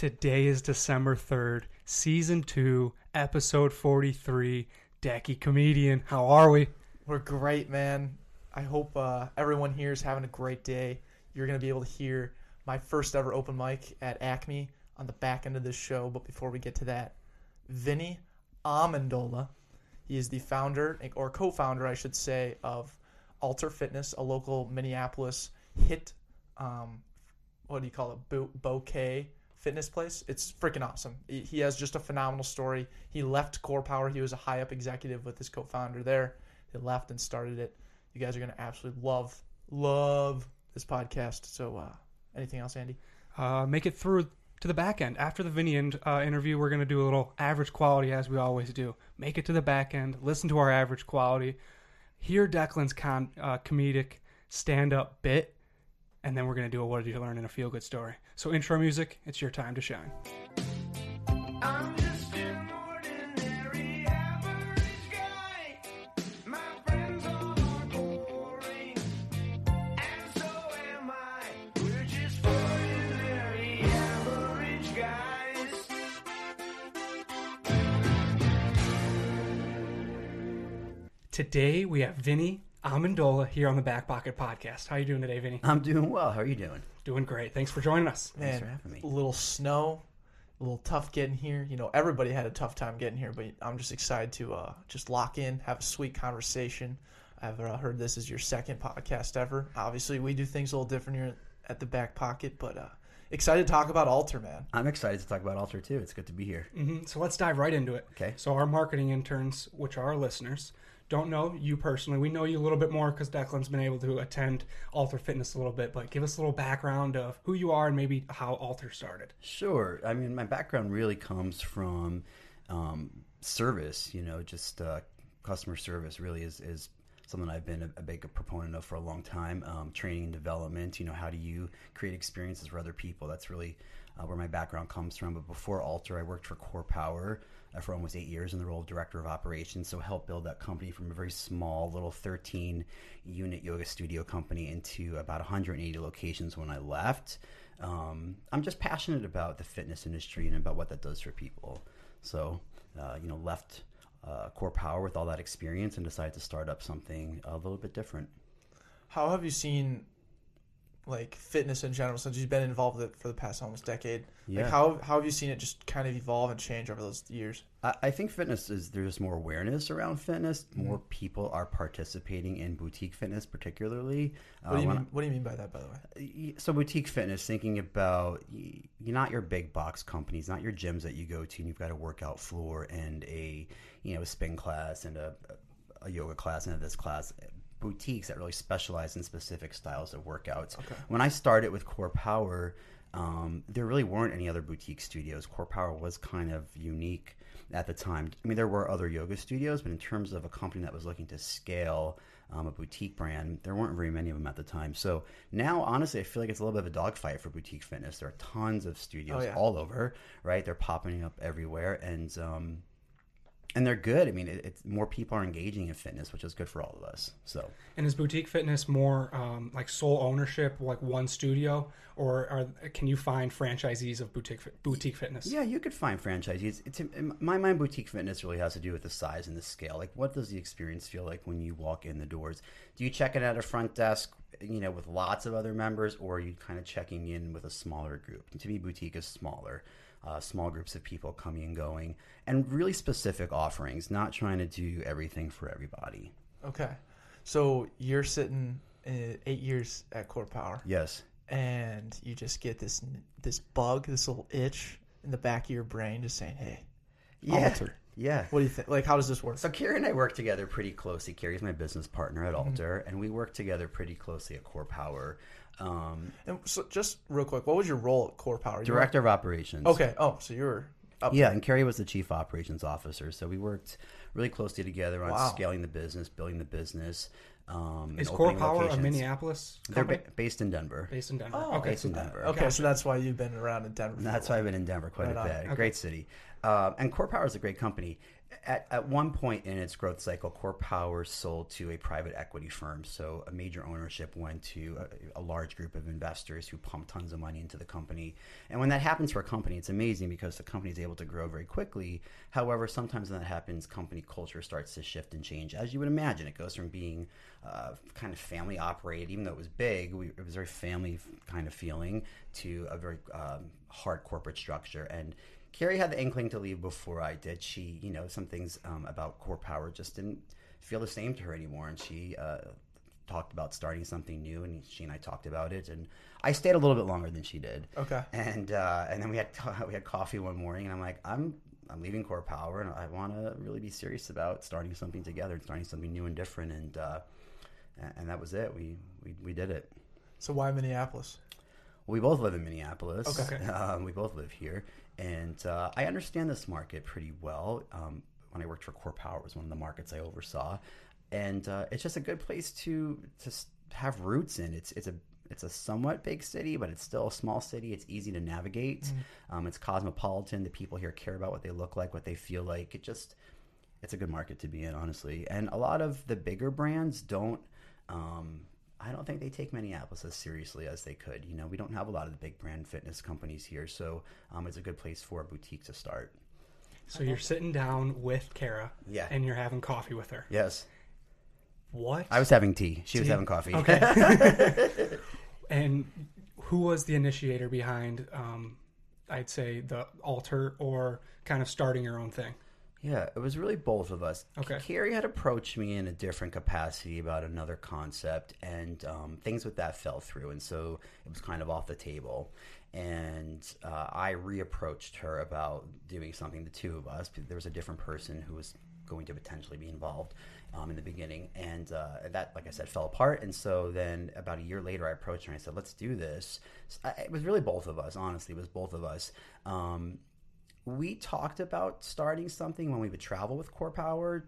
Today is December 3rd, season 2, episode 43. Decky Comedian, how are we? We're great, man. I hope uh, everyone here is having a great day. You're going to be able to hear my first ever open mic at Acme on the back end of this show. But before we get to that, Vinny Amendola, he is the founder, or co founder, I should say, of Alter Fitness, a local Minneapolis HIIT, um, what do you call it, Bo- bouquet fitness place. It's freaking awesome. He he has just a phenomenal story. He left Core Power. He was a high up executive with his co-founder there. They left and started it. You guys are gonna absolutely love love this podcast. So, uh, anything else, Andy? Uh, make it through to the back end. After the Vinny end, uh, interview, we're going to do a little average quality as we always do. Make it to the back end, listen to our average quality, hear Declan's con- uh, comedic stand up bit, and then we're going to do a what did you learn in a feel good story. So, intro music, it's your time to shine. I'm just an ordinary average guy. My friends all are boring, and so am I. We're just ordinary average guys. Today, we have Vinny Amendola here on the Back Pocket Podcast. How you doing today, Vinny? I'm doing well. How are you doing? Doing great. Thanks for joining us. Thanks Man, for having me. A little snow, a little tough getting here. You know, everybody had a tough time getting here, but I'm just excited to uh, just lock in, have a sweet conversation. I've uh, heard this is your second podcast ever. Obviously, we do things a little different here at the back pocket, but uh, excited to talk about Alter, man. I'm excited to talk about Alter too. It's good to be here. hmm So let's dive right into it. Okay. So our marketing interns, which are our listeners, don't know you personally. We know you a little bit more because Declan's been able to attend Alter Fitness a little bit. But give us a little background of who you are and maybe how Alter started. Sure. I mean, my background really comes from um, service. You know, just uh, customer service really is is something I've been a, a big proponent of for a long time. Um, training and development. You know, how do you create experiences for other people? That's really uh, where my background comes from. But before Alter, I worked for Core Power. Uh, For almost eight years in the role of director of operations, so helped build that company from a very small little 13 unit yoga studio company into about 180 locations when I left. Um, I'm just passionate about the fitness industry and about what that does for people. So, uh, you know, left uh, Core Power with all that experience and decided to start up something a little bit different. How have you seen like fitness in general since you've been involved with it for the past almost decade? Yeah. Like how how have you seen it just kind of evolve and change over those years? I, I think fitness is there's more awareness around fitness. Mm-hmm. More people are participating in boutique fitness, particularly. What do you when mean? What do you mean by that, by the way? so boutique fitness thinking about you're not your big box companies not your gyms that you go to and you've got a workout floor and a you know a spin class and a, a yoga class and a this class boutiques that really specialize in specific styles of workouts when i started with core power um, there really weren't any other boutique studios core power was kind of unique at the time i mean there were other yoga studios but in terms of a company that was looking to scale um, a boutique brand. There weren't very many of them at the time. So now, honestly, I feel like it's a little bit of a dogfight for boutique fitness. There are tons of studios Oh, yeah. all over, right? They're popping up everywhere, and um, and they're good. I mean, it, it's more people are engaging in fitness, which is good for all of us. So And is boutique fitness more um, like sole ownership, like one studio, or are, can you find franchisees of boutique boutique fitness? yeah, you could find franchisees. It's in my mind, boutique fitness really has to do with the size and the scale. Like, what does the experience feel like when you walk in the doors? Do you check in at a front desk, you know, with lots of other members, or are you kind of checking in with a smaller group? And to me, boutique is smaller. Uh, small groups of people coming and going, and really specific offerings, not trying to do everything for everybody. Okay, so you're sitting uh, eight years at Core Power, Yes. and you just get this this bug, this little itch in the back of your brain, just saying, "Hey, Yeah. Alter. Yeah. what do you think? Like, how does this work?" So Kari and I work together pretty closely. Kari's my business partner at Alter, and we work together pretty closely at Core Power. Um, And so, just real quick, what was your role at Core Power? You director of operations. Okay. Oh, so you were up. Yeah, and Kari was the chief operations officer, so we worked really closely together on Wow. scaling the business, building the business. Um, Is Core Power locations. a Minneapolis They're ba- based in Denver. based in Denver? Oh, okay, based so in Denver. Okay, so that's why you've been around in Denver. And for a that's while. why I've been in Denver quite Right a bit. Okay. Great city. Uh, and Core Power is a great company. At, at one point in its growth cycle, Core Power sold to a private equity firm. So a major ownership went to a, a large group of investors who pumped tons of money into the company. And when that happens for a company, it's amazing because the company is able to grow very quickly. However, sometimes when that happens, company culture starts to shift and change. As you would imagine, it goes from being uh, kind of family operated, even though it was big, we, it was very family kind of feeling, to a very um, hard corporate structure. And Kari had the inkling to leave before I did. She, you know, some things um, about Core Power just didn't feel the same to her anymore, and she uh, talked about starting something new. And she and I talked about it, and I stayed a little bit longer than she did. Okay. And uh, and then we had we had coffee one morning, and I'm like, I'm I'm leaving Core Power, and I want to really be serious about starting something together, and starting something new and different, and uh, and- and that was it. We we we did it. So why Minneapolis? We both live in Minneapolis. Okay. Um, we both live here, and uh, I understand this market pretty well. Um, when I worked for Core Power, it was one of the markets I oversaw, and uh, it's just a good place to to have roots in. It's it's a it's a somewhat big city, but it's still a small city. It's easy to navigate. Um, it's cosmopolitan. The people here care about what they look like, what they feel like. It just it's a good market to be in, honestly. And a lot of the bigger brands don't. Um, I don't think they take Minneapolis as seriously as they could. You know, we don't have a lot of the big brand fitness companies here, so um, it's a good place for a boutique to start. So you're sitting down with Kara, Yeah. and you're having coffee with her. Yes, What? I was having tea. She was having coffee. Okay. and who was the initiator behind, um, I'd say, the altar or kind of starting your own thing? Yeah, it was really both of us. Okay. Kari had approached me in a different capacity about another concept, and um, things with that fell through, and so it was kind of off the table. And uh, I reapproached her about doing something. The two of us. Because there was a different person who was going to potentially be involved um, in the beginning, and uh, that, like I said, fell apart. And so then, about a year later, I approached her and I said, "Let's do this." So I- it was really both of us. Honestly, it was both of us. Um, we talked about starting something when we would travel with Core Power.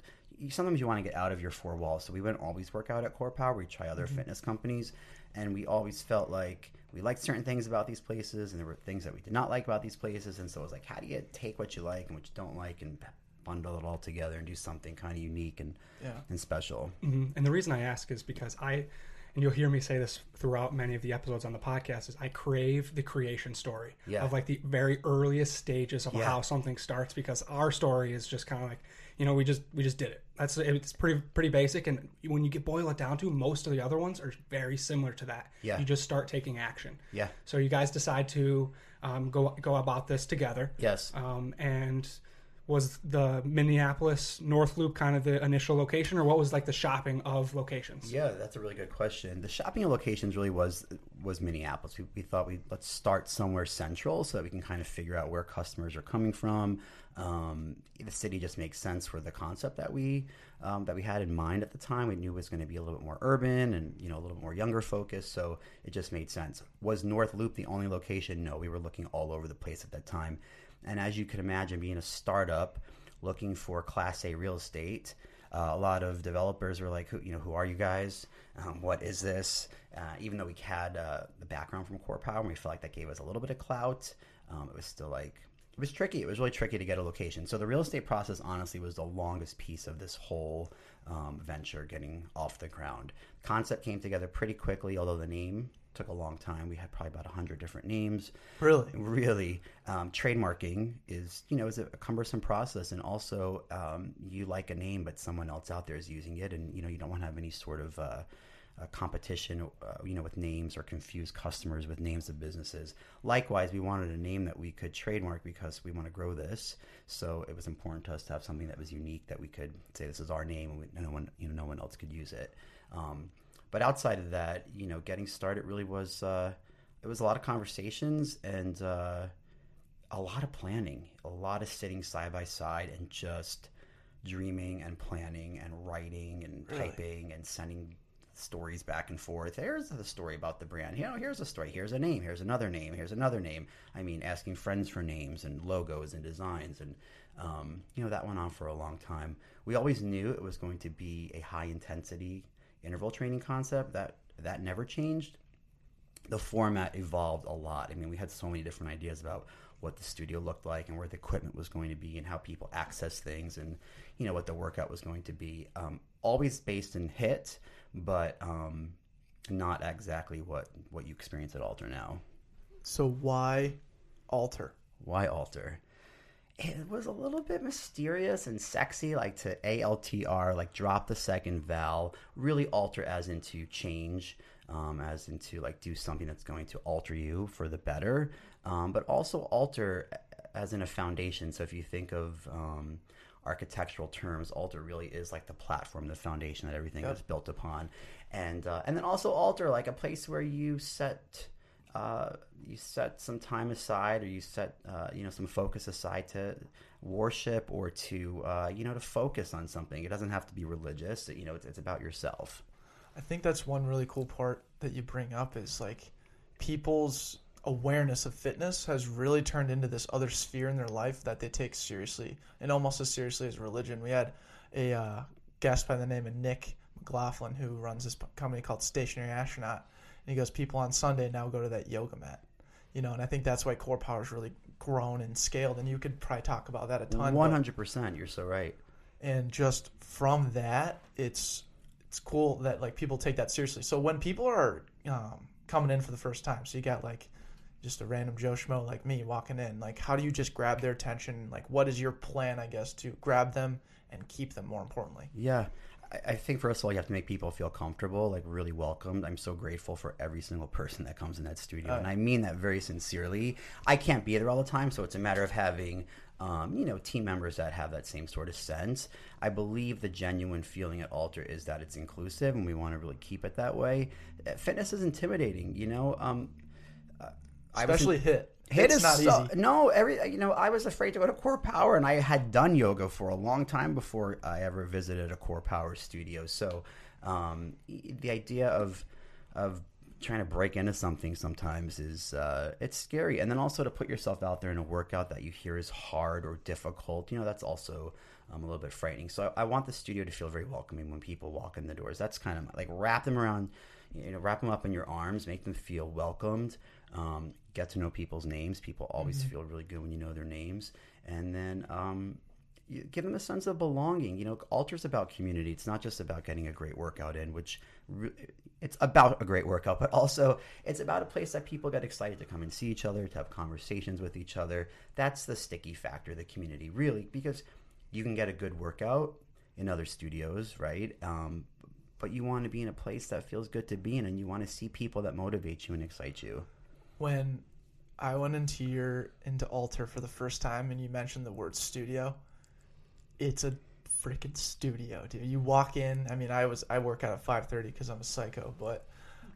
Sometimes you want to get out of your four walls, so we wouldn't always work out at Core Power. We try other fitness companies, and we always felt like we liked certain things about these places, and there were things that we did not like about these places. And so it was like, how do you take what you like and what you don't like, and bundle it all together and do something kind of unique and Yeah. and special? hmm And the reason I ask is because I, and you'll hear me say this throughout many of the episodes on the podcast, is I crave the creation story Yeah. of like the very earliest stages of Yeah. how something starts. Because our story is just kind of like, you know, we just we just did it. That's it's pretty pretty basic. And when you get boil it down to, most of the other ones are very similar to that. Yeah. You just start taking action. Yeah. So you guys decide to um, go go about this together. Yes. Um, and was the Minneapolis North Loop kind of the initial location, or what was like the shopping of locations? Yeah, that's a really good question. The shopping of locations really was was Minneapolis. We, we thought we let's start somewhere central so that we can kind of figure out where customers are coming from. Um, the city just makes sense for the concept that we um, that we had in mind at the time. We knew was going to be a little bit more urban and you know a little bit more younger focused, so it just made sense. Was North Loop the only location? No, we were looking all over the place at that time. And as you can imagine, being a startup looking for Class A real estate, uh, a lot of developers were like, who, you know, who are you guys? Um, what is this? Uh, even though we had uh, the background from Core Power, and we felt like that gave us a little bit of clout. Um, it was still like it was tricky. It was really tricky to get a location. So the real estate process, honestly, was the longest piece of this whole um, venture getting off the ground. Concept came together pretty quickly, although the name took a long time. We had probably about hundred different names Really? really um, trademarking is you know is a cumbersome process and also um, you like a name but someone else out there is using it and you know you don't want to have any sort of uh, competition uh, you know with names or confuse customers with names of businesses likewise we wanted a name that we could trademark because we want to grow this so it was important to us to have something that was unique that we could say this is our name and we, no one you know no one else could use it um, but outside of that you know getting started really was uh, it was a lot of conversations and uh, a lot of planning, a lot of sitting side by side and just dreaming and planning and writing and Really? typing and sending stories back and forth. Here's the story about the brand. You know, here's a story. Here's a name. Here's another name. Here's another name. I mean, asking friends for names and logos and designs and um, you know that went on for a long time. We always knew it was going to be a high intensity interval training concept. That that never changed the format evolved a lot. I mean, we had so many different ideas about what the studio looked like and where the equipment was going to be and how people access things and you know what the workout was going to be. Um, always based in HIIT, but um, not exactly what what you experience at Alter now. So why alter? Why alter? It was a little bit mysterious and sexy, like to ALTR, like drop the second vowel, really alter as into change, um, as into like do something that's going to alter you for the better, um, but also alter as in a foundation. So if you think of um, architectural terms, altar really is like the platform, the foundation that everything Yep. is built upon, and uh, and then also altar like a place where you set uh, you set some time aside or you set uh, you know some focus aside to worship or to uh, you know to focus on something. It doesn't have to be religious. You know, it's, it's about yourself. I think that's one really cool part that you bring up is like people's awareness of fitness has really turned into this other sphere in their life that they take seriously and almost as seriously as religion. We had a uh, guest by the name of Nick McLaughlin who runs this company called Stationary Astronaut, he goes, "People on Sunday now go to that yoga mat." You know, and I think that's why Core Power's really grown and scaled. And you could probably talk about that a ton. Hundred percent. You're so right. and just from that it's it's cool that like people take that seriously so when people are um, coming in for the first time so you got like just a random joe schmo like me walking in like how do you just grab their attention like what is your plan i guess to grab them and keep them more importantly Yeah. I- think first of all, you have to make people feel comfortable, like really welcomed. I'm so grateful for every single person that comes in that studio, and I mean that very sincerely. I can't be there all the time, so it's a matter of having, um, you know, team members that have that same sort of sense. I believe the genuine feeling at Alter is that it's inclusive, and we want to really keep it that way. Fitness is intimidating, you know. Um, uh, I in- especially HIIT HIIT it's is not so, easy no every you know I was afraid to go to Core Power and I had done yoga for a long time before I ever visited a Core Power studio. So um, the idea of of trying to break into something sometimes is uh, it's scary, and then also to put yourself out there in a workout that you hear is hard or difficult. You know that's also um, a little bit frightening. So I, I want the studio to feel very welcoming when people walk in the doors. That's kind of like wrap them around you know, wrap them up in your arms, make them feel welcomed, um, get to know people's names. People always feel really good when you know their names, and then um, you give them a sense of belonging. You know, Alter's about community. It's not just about getting a great workout in, which re- it's about a great workout, but also it's about a place that people get excited to come and see each other, to have conversations with each other. That's the sticky factor, the community, really, because you can get a good workout in other studios, right? Um, but you want to be in a place that feels good to be in, and you want to see people that motivate you and excite you. When i went into your into alter for the first time and you mentioned the word studio it's a freaking studio dude. You walk in i mean i was i work out at 5.30 because i'm a psycho but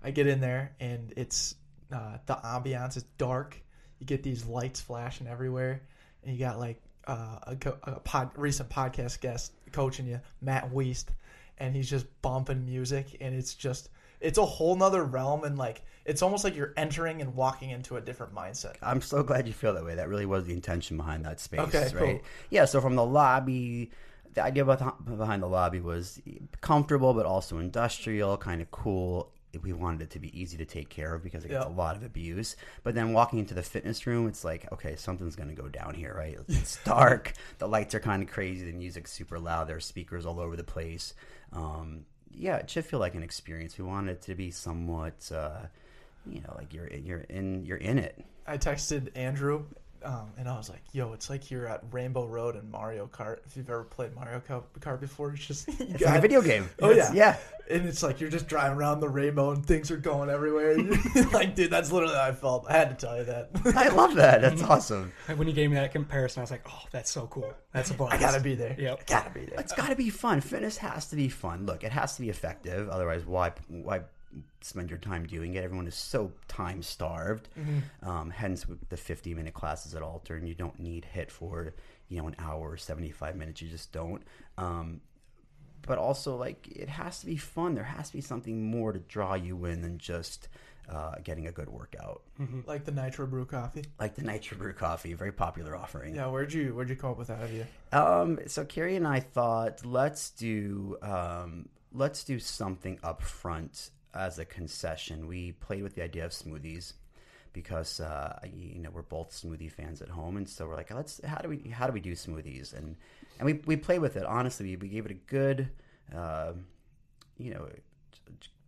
i get in there and it's uh, the ambiance is dark. You get these lights flashing everywhere and you got like uh, a, a pod, recent podcast guest coaching you matt weist and he's just bumping music and it's just it's a whole nother realm and like it's almost like you're entering and walking into a different mindset I'm so glad you feel that way. That really was the intention behind that space, Okay, right? cool. Yeah. So from the lobby, the idea behind the lobby was comfortable, but also industrial, kind of cool. We wanted it to be easy to take care of because it gets Yeah. a lot of abuse. But then walking into the fitness room, it's like, okay, something's going to go down here, right? It's dark. the lights are kind of crazy. The music's super loud. There are speakers all over the place. Um, yeah, it should feel like an experience. We want it to be somewhat, uh, you know, like you're you're in you're in it. i texted andrew um, and i was like yo it's like you're at rainbow road in mario kart if you've ever played mario Kart- kart before it's just you It's like a video game. Oh, It's- yeah. yeah. and it's like you're just driving around the rainbow and things are going everywhere like dude that's literally how i felt i had to tell you that I love that. That's awesome. When you gave me that comparison, I was like, "Oh, that's so cool. That's a blast." i gotta be there Yep. gotta be there It's got to be fun. Fitness has to be fun. Look, it has to be effective. Otherwise, why why spend your time doing it? Everyone is so time starved. Um, hence, the 50 minute classes at Alter, and you don't need HIIT for you know an hour or 75 minutes. You just don't. Um, but also, like, it has to be fun. There has to be something more to draw you in than just uh, getting a good workout. like the nitro brew coffee Like the Nitro Brew coffee, very popular offering. yeah where'd you where'd you come up with that idea Um, so Kari and I thought let's do um, let's do something up front as a concession. We played with the idea of smoothies because uh, you know we're both smoothie fans at home, and so we're like, let's how do we how do we do smoothies? And and we we play with it. Honestly, we, we gave it a good, uh, you know,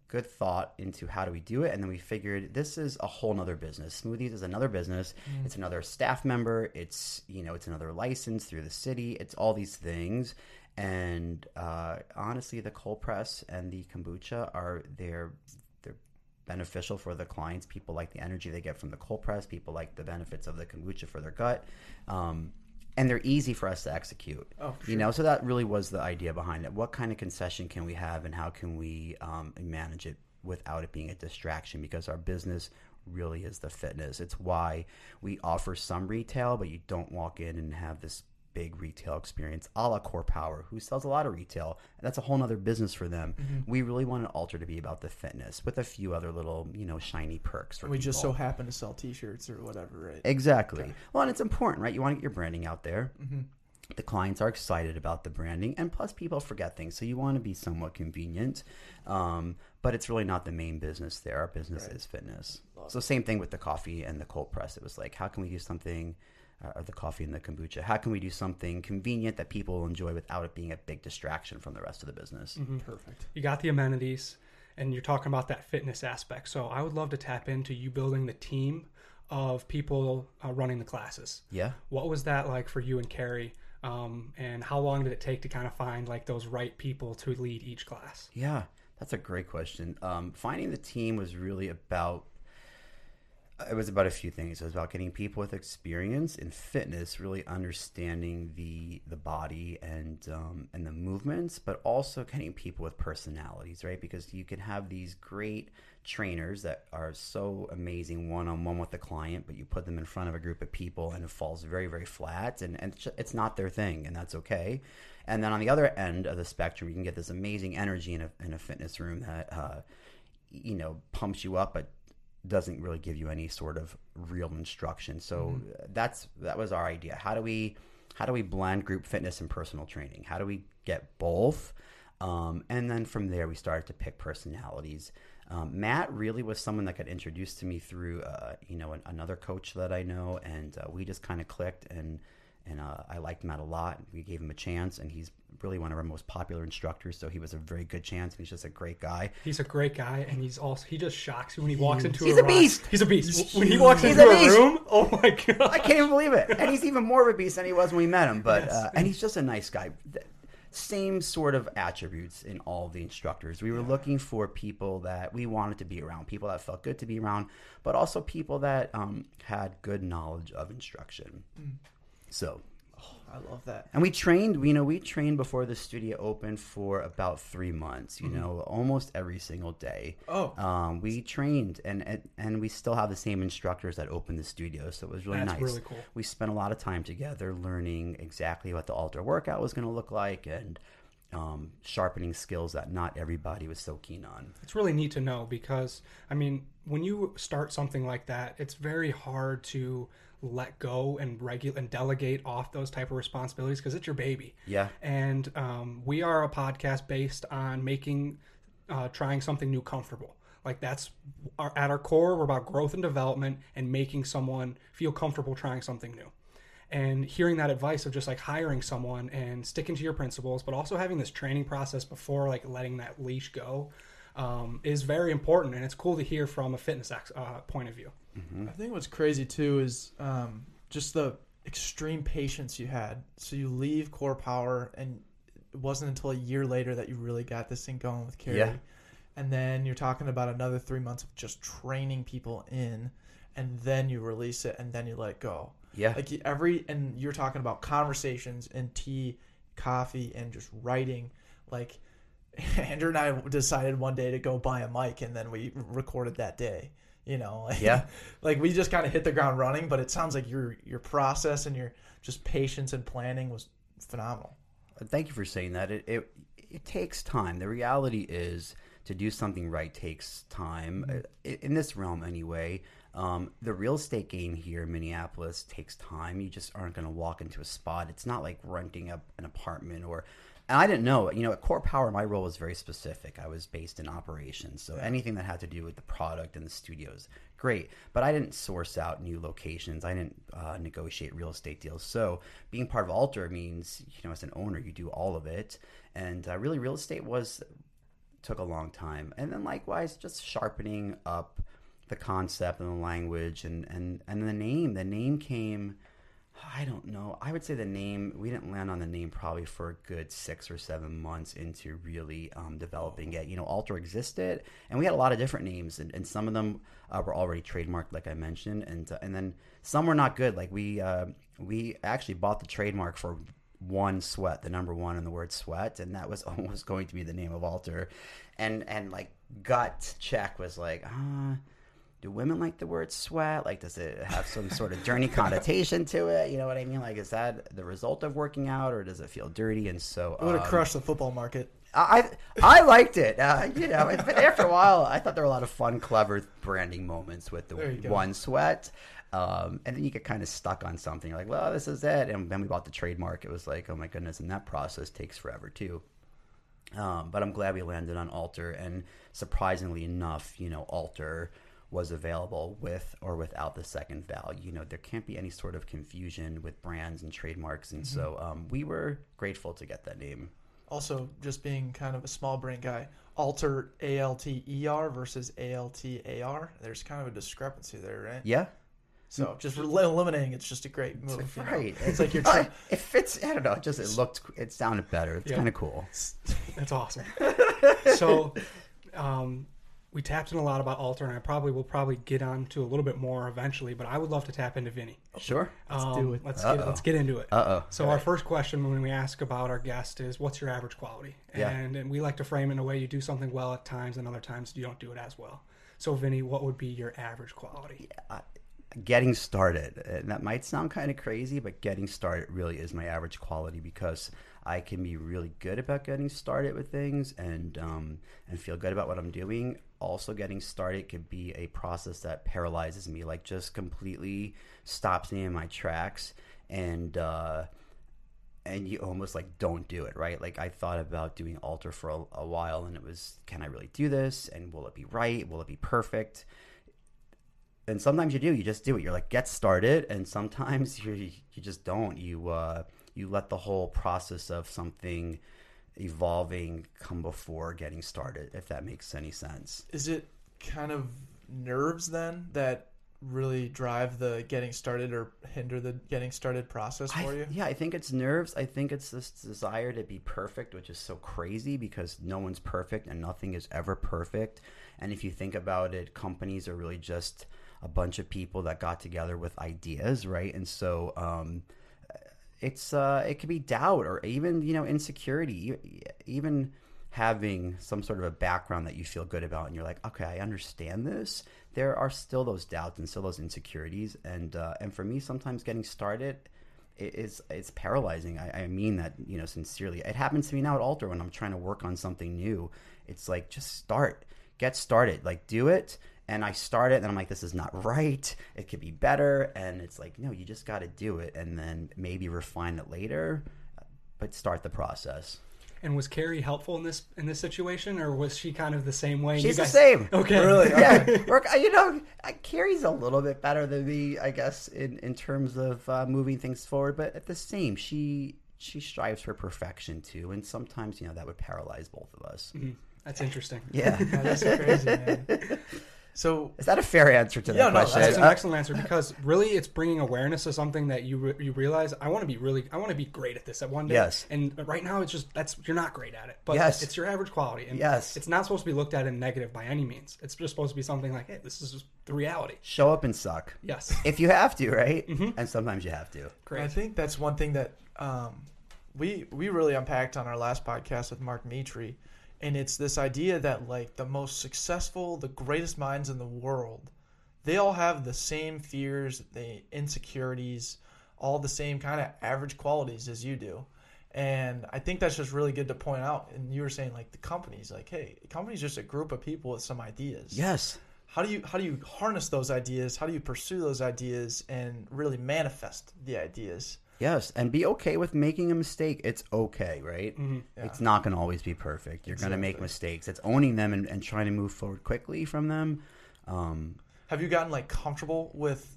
good thought into how do we do it, and then we figured this is a whole nother business. Smoothies is another business. It's another staff member. It's you know it's another license through the city. It's all these things. And uh, honestly, the cold press and the kombucha are they're they're beneficial for the clients. People like the energy they get from the cold press. People like the benefits of the kombucha for their gut, um, and they're easy for us to execute. Oh, for You know, so that really was the idea behind it. What kind of concession can we have, and how can we um, manage it without it being a distraction? Because our business really is the fitness. It's why we offer some retail, but you don't walk in and have this big retail experience a la Core Power, who sells a lot of retail. And that's a whole nother business for them. Mm-hmm. We really want an altar to be about the fitness with a few other little, you know, shiny perks for we just so happen to sell T-shirts or whatever, right? Exactly. Well, and it's important, right? You want to get your branding out there. Mm-hmm. The clients are excited about the branding, and plus, people forget things. So you want to be somewhat convenient, um, but it's really not the main business there. Our business Right. is fitness. So same thing with the coffee and the cold press. It was like, how can we do something? Uh, or the coffee and the kombucha. How can we do something convenient that people will enjoy without it being a big distraction from the rest of the business? Perfect. You got the amenities, and you're talking about that fitness aspect. So I would love to tap into you building the team of people uh, running the classes. Yeah. What was that like for you and Kari? Um, and how long did it take to kind of find like those right people to lead each class? Yeah, that's a great question. Um, finding the team was really about. It was about a few things. It was about getting people with experience in fitness, really understanding the the body and um, and the movements, but also getting people with personalities, right? Because you can have these great trainers that are so amazing one on one with the client, but you put them in front of a group of people and it falls very very flat, and, and it's not their thing, and that's okay. And then on the other end of the spectrum, you can get this amazing energy in a in a fitness room that uh, you know pumps you up, but doesn't really give you any sort of real instruction. So that's that was our idea. How do we how do we blend group fitness and personal training? How do we get both? Um, and then from there, we started to pick personalities. Um, Matt really was someone that got introduced to me through, uh, you know, an, another coach that I know, and uh, we just kind of clicked, and and uh, I liked Matt a lot. We gave him a chance, and he's really one of our most popular instructors, so he was a very good chance. And he's just a great guy. He's a great guy, and he's also he just shocks you when he walks into a room. He's a, a room. beast! He's a beast. He's when he walks He's into a a, room, oh my god! I can't even believe it. And he's even more of a beast than he was when we met him. But Yes. uh, and he's just a nice guy. Same sort of attributes in all the instructors. We were looking for people that we wanted to be around, people that felt good to be around, but also people that um, had good knowledge of instruction. So, I love that. and we trained. You know, we trained before the studio opened for about three months. You know, almost every single day. Oh. Um, we trained, and, and and we still have the same instructors that opened the studio, so it was really That's nice. really cool. We spent a lot of time together, learning exactly what the altar workout was going to look like, and um, sharpening skills that not everybody was so keen on. It's really neat to know because I mean, when you start something like that, it's very hard to let go and regulate and delegate off those type of responsibilities because it's your baby. Yeah. And um, we are a podcast based on making, uh, trying something new comfortable. Like that's our, at our core, we're about growth and development and making someone feel comfortable trying something new. And hearing that advice of just like hiring someone and sticking to your principles, but also having this training process before like letting that leash go, um, is very important. And it's cool to hear from a fitness ex- uh, point of view. I think what's crazy too is um, just the extreme patience you had. So you leave Core Power, and it wasn't until a year later that you really got this thing going with Kari. Yeah. And then you're talking about another three months of just training people in, and then you release it, and then you let it go. Yeah. Like every, and you're talking about conversations and tea, coffee, and just writing. Like Andrew and I decided one day to go buy a mic, and then we recorded that day. You know, like, Yeah. like we just kind of hit the ground running. But it sounds like your your process and your just patience and planning was phenomenal. Thank you for saying that. It, it it takes time. The reality is to do something right takes time Mm-hmm. Uh, in this realm anyway. Um, the real estate game here in Minneapolis takes time. You just aren't going to walk into a spot. It's not like renting up an apartment or. And I didn't know. You know, at Core Power, my role was very specific. I was based in operations, so anything that had to do with the product and the studios great. But I didn't source out new locations. I didn't uh, negotiate real estate deals. So being part of Alter means, you know, as an owner, you do all of it. And uh, really, real estate was took a long time. And then likewise, just sharpening up the concept and the language and, and, and the name. The name came, I don't know. I would say the name, we didn't land on the name probably for a good six or seven months into really um, developing it. You know, Alter existed and we had a lot of different names and, and some of them uh, were already trademarked, like I mentioned. And, uh, and then some were not good. Like we, uh, we actually bought the trademark for one sweat, the number one in the word sweat, and that was almost going to be the name of Alter. And and like gut check was like, ah, do women like the word sweat? Like, does it have some sort of dirty connotation to it? You know what I mean? Like, is that the result of working out, or does it feel dirty? And so, It would have um, crushed the football market. I I liked it. Uh, you know, but after a while, I thought there were a lot of fun, clever branding moments with the There you go. one sweat. Um, and then you get kind of stuck on something. You're like, well, this is it. And then we bought the trademark. It was like, oh my goodness. And that process takes forever too. Um, but I'm glad we landed on Alter. And surprisingly enough, you know, Alter was available with or without the second vowel. You know, there can't be any sort of confusion with brands and trademarks. And so um, we were grateful to get that name. Also, just being kind of a small brain guy, alter A L T E R versus A L T A R. There's kind of a discrepancy there, right? Yeah. So just eliminating it's just a great move. you know? Right. It's like you're Uh, it fits. I don't know. It just it looked. It sounded better. It's Yeah. kind of cool. That's awesome. so, um, we tapped in a lot about Alter, and I probably will probably get on to a little bit more eventually. But I would love to tap into Vinny. Sure. Let's do it. Let's get Uh-oh. let's get into it. Uh oh. So our first question when we ask about our guest is, "What's your average quality?" Yeah. And and we like to frame it in a way you do something well at times, and other times you don't do it as well. So, Vinny, what would be your average quality? getting started. And that might sound kind of crazy, but getting started really is my average quality because I can be really good about getting started with things and um, and feel good about what I'm doing. Also, getting started could be a process that paralyzes me, like just completely stops me in my tracks and. Uh, and you almost like don't do it right? Like i thought about doing alter for a, a while and it was can i really do this? And will it be right? Will it be perfect? And sometimes you do you just do it. You're like get started. And sometimes you you just don't. You uh you let the whole process of something evolving come before getting started if that makes any sense Is it kind of nerves then that really drive the getting started or hinder the getting started process for you? Yeah, I think it's nerves. I think it's this desire to be perfect, which is so crazy because no one's perfect and nothing is ever perfect. And if you think about it, companies are really just a bunch of people that got together with ideas, right? And so um, it's uh, it could be doubt or even you know insecurity, even having some sort of a background that you feel good about, and you're like, okay, I understand this. There are still those doubts and still those insecurities, and uh, and for me, sometimes getting started is it's paralyzing. I, I mean that you know sincerely. It happens to me now at Alter when I'm trying to work on something new. It's like just start, get started, like do it. And I start it, and I'm like, this is not right. It could be better. And it's like, no, you just got to do it, and then maybe refine it later, but start the process. And was Kari helpful in this in this situation, or was she kind of the same way? She's the same. Okay, Really? yeah, work, you know, uh, Kari's a little bit better than me, I guess, in, in terms of uh, moving things forward. But at the same, she she strives for perfection too, and sometimes you know that would paralyze both of us. That's interesting. Yeah, Yeah, that's crazy, man. So is that a fair answer to Yeah, that no, question? That's an excellent answer because really, it's bringing awareness to something that you re- you realize. I want to be really, I want to be great at this at one day. Yes. And right now, it's just that's you're not great at it, but Yes. it's your average quality. And Yes. It's not supposed to be looked at in negative by any means. It's just supposed to be something like, hey, this is just the reality. Show up and suck Yes. if you have to, right? And sometimes you have to. Great. I think that's one thing that um, we we really unpacked on our last podcast with Mark Mitri, and it's this idea that like the most successful, the greatest minds in the world, they all have the same fears, the insecurities, all the same kind of average qualities as you do. And I think that's just really good to point out. And you were saying like the companies, like, hey, the company's just a group of people with some ideas Yes. how do you how do you harness those ideas how do you pursue those ideas and really manifest the ideas Yes, and be okay with making a mistake. It's okay, right? Mm-hmm. It's not going to always be perfect. You're going to make mistakes. It's owning them and, and trying to move forward quickly from them. Um, Have you gotten like comfortable with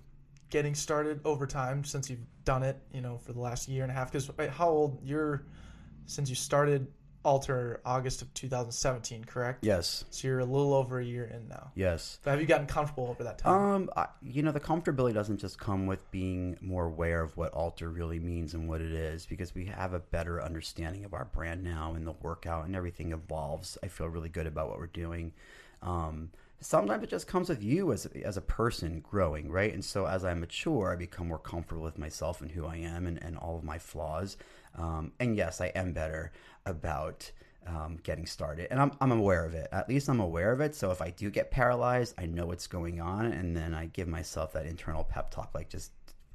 getting started over time since you've done it? You know, for the last year and a half. Because how old you're since you started Alter August of 2017, correct? Yes. So you're a little over a year in now. Yes. But have you gotten comfortable over that time? Um, I, you know, the comfortability doesn't just come with being more aware of what alter really means and what it is, because we have a better understanding of our brand now, and the workout and everything evolves. I feel really good about what we're doing. Um, sometimes it just comes with you as a, as a person growing, right? And so as I mature, I become more comfortable with myself and who I am and, and all of my flaws. Um, and yes, I am better about um, getting started, and I'm I'm aware of it. At least I'm aware of it. So if I do get paralyzed, I know what's going on, and then I give myself that internal pep talk, like just,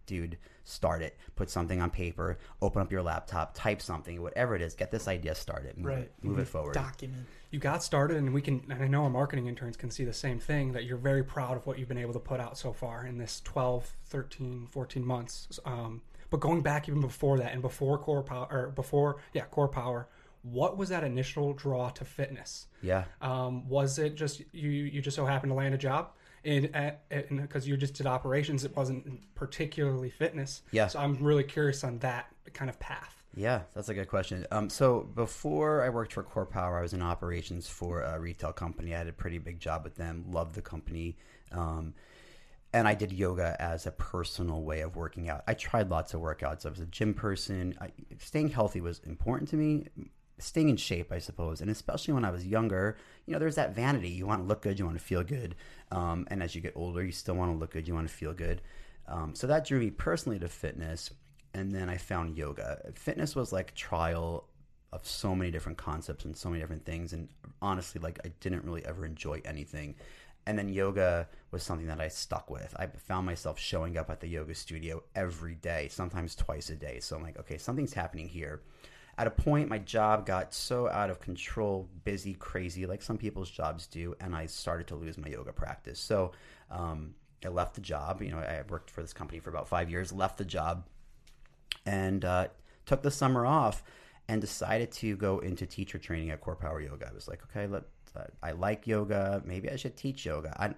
dude, start it. Put something on paper. Open up your laptop. Type something. Whatever it is, get this idea started. Move right. It, move it forward. Document. you got started and we can and i know our marketing interns can see the same thing that you're very proud of what you've been able to put out so far in this 12 13 14 months um, but going back even before that and before core power or before yeah core power what was that initial draw to fitness Yeah. um, was it just you you just so happened to land a job in because you just did operations it wasn't particularly fitness Yeah. so i'm really curious on that kind of path Yeah, that's a good question. Um, so before I worked for Core Power, I was in operations for a retail company. I had a pretty big job with them. Loved the company, um, and I did yoga as a personal way of working out. I tried lots of workouts. I was a gym person. I, staying healthy was important to me. Staying in shape, I suppose, and especially when I was younger, you know, there's that vanity. You want to look good, you want to feel good, um, and as you get older, you still want to look good, you want to feel good. Um, so that drew me personally to fitness and then I found yoga. Fitness was like trial of so many different concepts and so many different things, and honestly, like I didn't really ever enjoy anything. And then yoga was something that I stuck with. I found myself showing up at the yoga studio every day, sometimes twice a day. So I'm like, okay, something's happening here. At a point, my job got so out of control, busy, crazy, like some people's jobs do, and I started to lose my yoga practice. So um, I left the job. You know, I worked for this company for about five years, left the job, and uh, took the summer off and decided to go into teacher training at Core Power Yoga. I was like, okay, let I like yoga. Maybe I should teach yoga. I,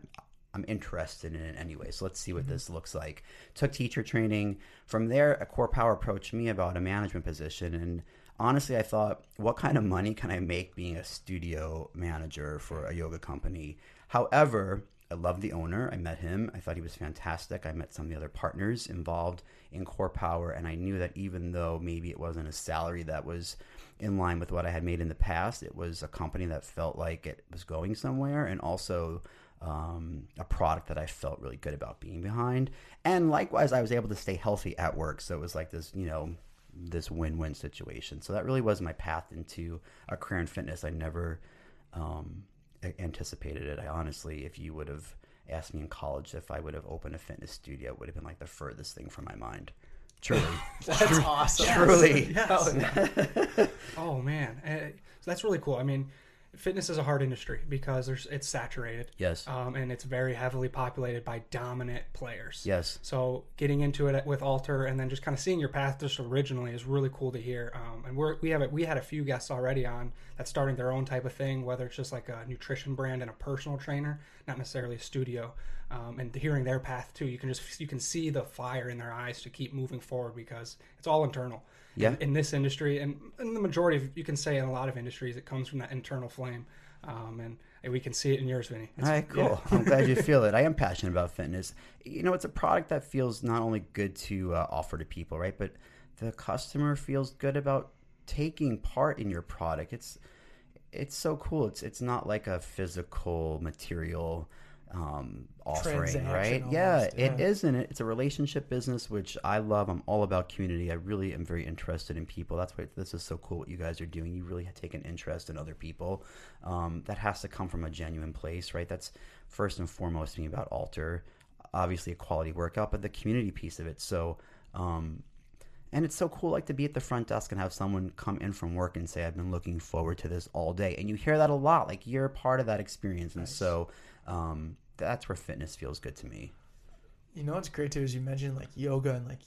I'm interested in it anyway, so let's see what mm-hmm. this looks like. Took teacher training. From there, a Core Power approached me about a management position, and honestly, I thought, what kind of money can I make being a studio manager for a yoga company? However, I love the owner. I met him. I thought he was fantastic. I met some of the other partners involved in Core Power, and I knew that even though maybe it wasn't a salary that was in line with what I had made in the past, it was a company that felt like it was going somewhere, and also um, a product that I felt really good about being behind. And likewise, I was able to stay healthy at work, so it was like this, you know, this win-win situation. So that really was my path into a career in fitness. I never um, anticipated it. I honestly, if you would have asked me in college if I would have opened a fitness studio, it would have been like the furthest thing from my mind. Truly, That's awesome. truly. Hell yeah. Oh man, Eh, so that's really cool. I mean, fitness is a hard industry because there's it's saturated. Yes. Um, and it's very heavily populated by dominant players. Yes. So getting into it with Alter and then just kind of seeing your path just originally is really cool to hear. Um, and we're, we have a, we had a few guests already on that starting their own type of thing, whether it's just like a nutrition brand and a personal trainer, not necessarily a studio. Um, and hearing their path too, you can just you can see the fire in their eyes to keep moving forward because it's all internal. Yeah. In, in this industry, and in the majority of you can say in a lot of industries, it comes from that internal flame. Um, and, and we can see it in yours, Vinny. All right, cool. I'm glad you feel it. I am passionate about fitness. You know, it's a product that feels not only good to uh, offer to people, right, but the customer feels good about taking part in your product. It's it's so cool. It's it's not like a physical material um, offering, right? almost, yeah, it yeah. isn't? It's a relationship business, which I love. I'm all about community. I really am very interested in people. That's why this is so cool what you guys are doing. You really take an interest in other people. Um, that has to come from a genuine place, right? That's first and foremost to me about alter. Obviously, a quality workout, but the community piece of it. So, um, and it's so cool, like to be at the front desk and have someone come in from work and say, "I've been looking forward to this all day," and you hear that a lot. Like you're part of that experience, and so um, that's where fitness feels good to me. You know what's great too is you mentioned like yoga and like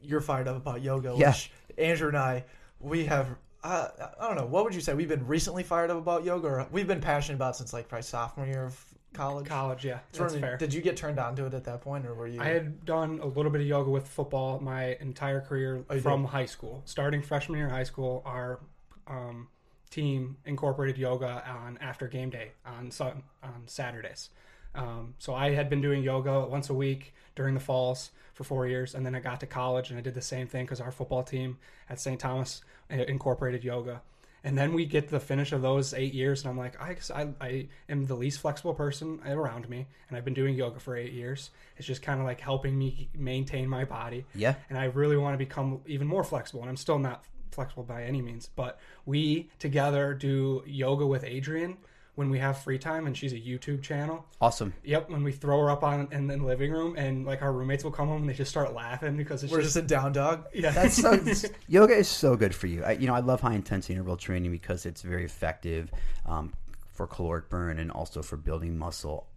you're fired up about yoga. Yeah. Which Andrew and I, we have. Uh, I don't know. What would you say? We've been recently fired up about yoga, or we've been passionate about it since like probably sophomore year of college. college. Yeah, So, that's fair. Did you get turned on to it at that point, or were you? I had done a little bit of yoga with football my entire career Oh, you from high school. Starting freshman year of high school, our um, team incorporated yoga on after game day on Sun- on Saturdays. Um, so I had been doing yoga once a week during the falls for four years, and then I got to college and I did the same thing because our football team at St. Thomas uh, incorporated yoga. And then we get to the finish of those eight years, and I'm like, I, I, I am the least flexible person around me, and I've been doing yoga for eight years. It's just kind of like helping me maintain my body. Yeah. And I really want to become even more flexible, and I'm still not flexible by any means. But we together do yoga with Adrian when we have free time, and she's a YouTube channel. Awesome. Yep, when we throw her up on in the living room, and like our roommates will come home and they just start laughing because it's We're just just a down dog. yeah. That's so yoga is so good for you. I, you know, I love high intensity interval training because it's very effective um, for caloric burn and also for building muscle.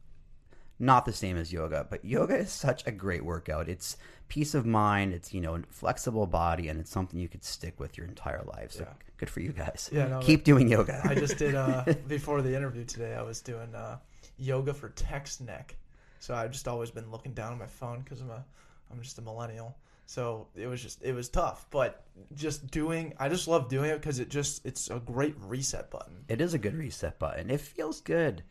Not the same as yoga, but yoga is such a great workout. It's peace of mind. It's you know flexible body, and it's something you could stick with your entire life. So Yeah. good for you guys. Yeah, no, keep doing yoga. I just did uh before the interview today. I was doing uh, yoga for text neck. So I've just always been looking down at my phone because I'm a I'm just a millennial. So it was just it was tough, but just doing I just love doing it because it just it's a great reset button. It is a good reset button. It feels good.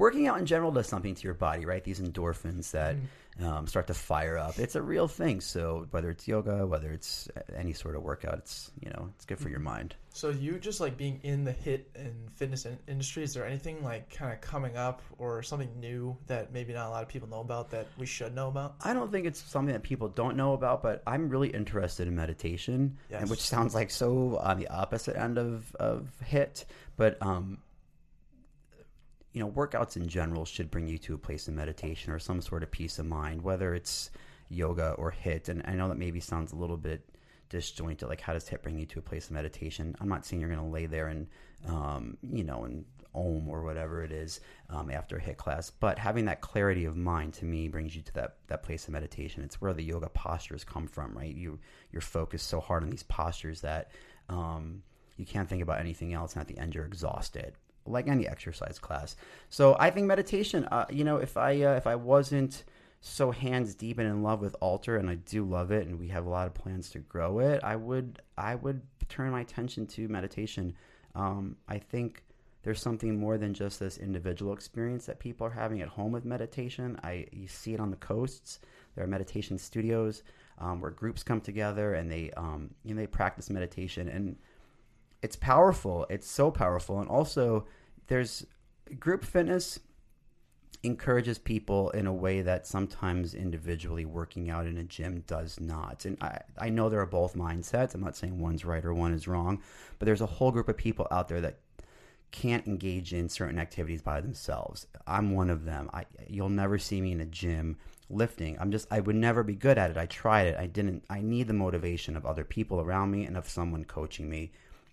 Working out in general does something to your body, right? These endorphins that um, start to fire up. It's a real thing. So whether it's yoga, whether it's any sort of workout, it's you know it's good for your mind. So you just like being in the HIIT and fitness in- industry. Is there anything like kind of coming up or something new that maybe not a lot of people know about that we should know about? I don't think it's something that people don't know about, but I'm really interested in meditation, and which sounds like so on the opposite end of of HIIT, but um, you know, workouts in general should bring you to a place of meditation or some sort of peace of mind, whether it's yoga or HIIT. And I know that maybe sounds a little bit disjointed. Like, how does HIIT bring you to a place of meditation? I'm not saying you're going to lay there and, um, you know, and om or whatever it is um, after a HIIT class, but having that clarity of mind to me brings you to that that place of meditation. It's where the yoga postures come from, right? You you're focused so hard on these postures that um, you can't think about anything else, and at the end you're exhausted like any exercise class. So I think meditation. Uh, you know, if I uh, if I wasn't so hands deep and in love with Alter, and I do love it, and we have a lot of plans to grow it, I would I would turn my attention to meditation. Um, I think there's something more than just this individual experience that people are having at home with meditation. I you see it on the coasts. There are meditation studios um, where groups come together and they um, you know they practice meditation and it's powerful. It's so powerful. And also, there's group fitness encourages people in a way that sometimes individually working out in a gym does not. And I, I know there are both mindsets. I'm not saying one's right or one is wrong, but there's a whole group of people out there that can't engage in certain activities by themselves. I'm one of them. I, you'll never see me in a gym lifting. I'm just I would never be good at it. I tried it. I didn't I need the motivation of other people around me and of someone coaching me.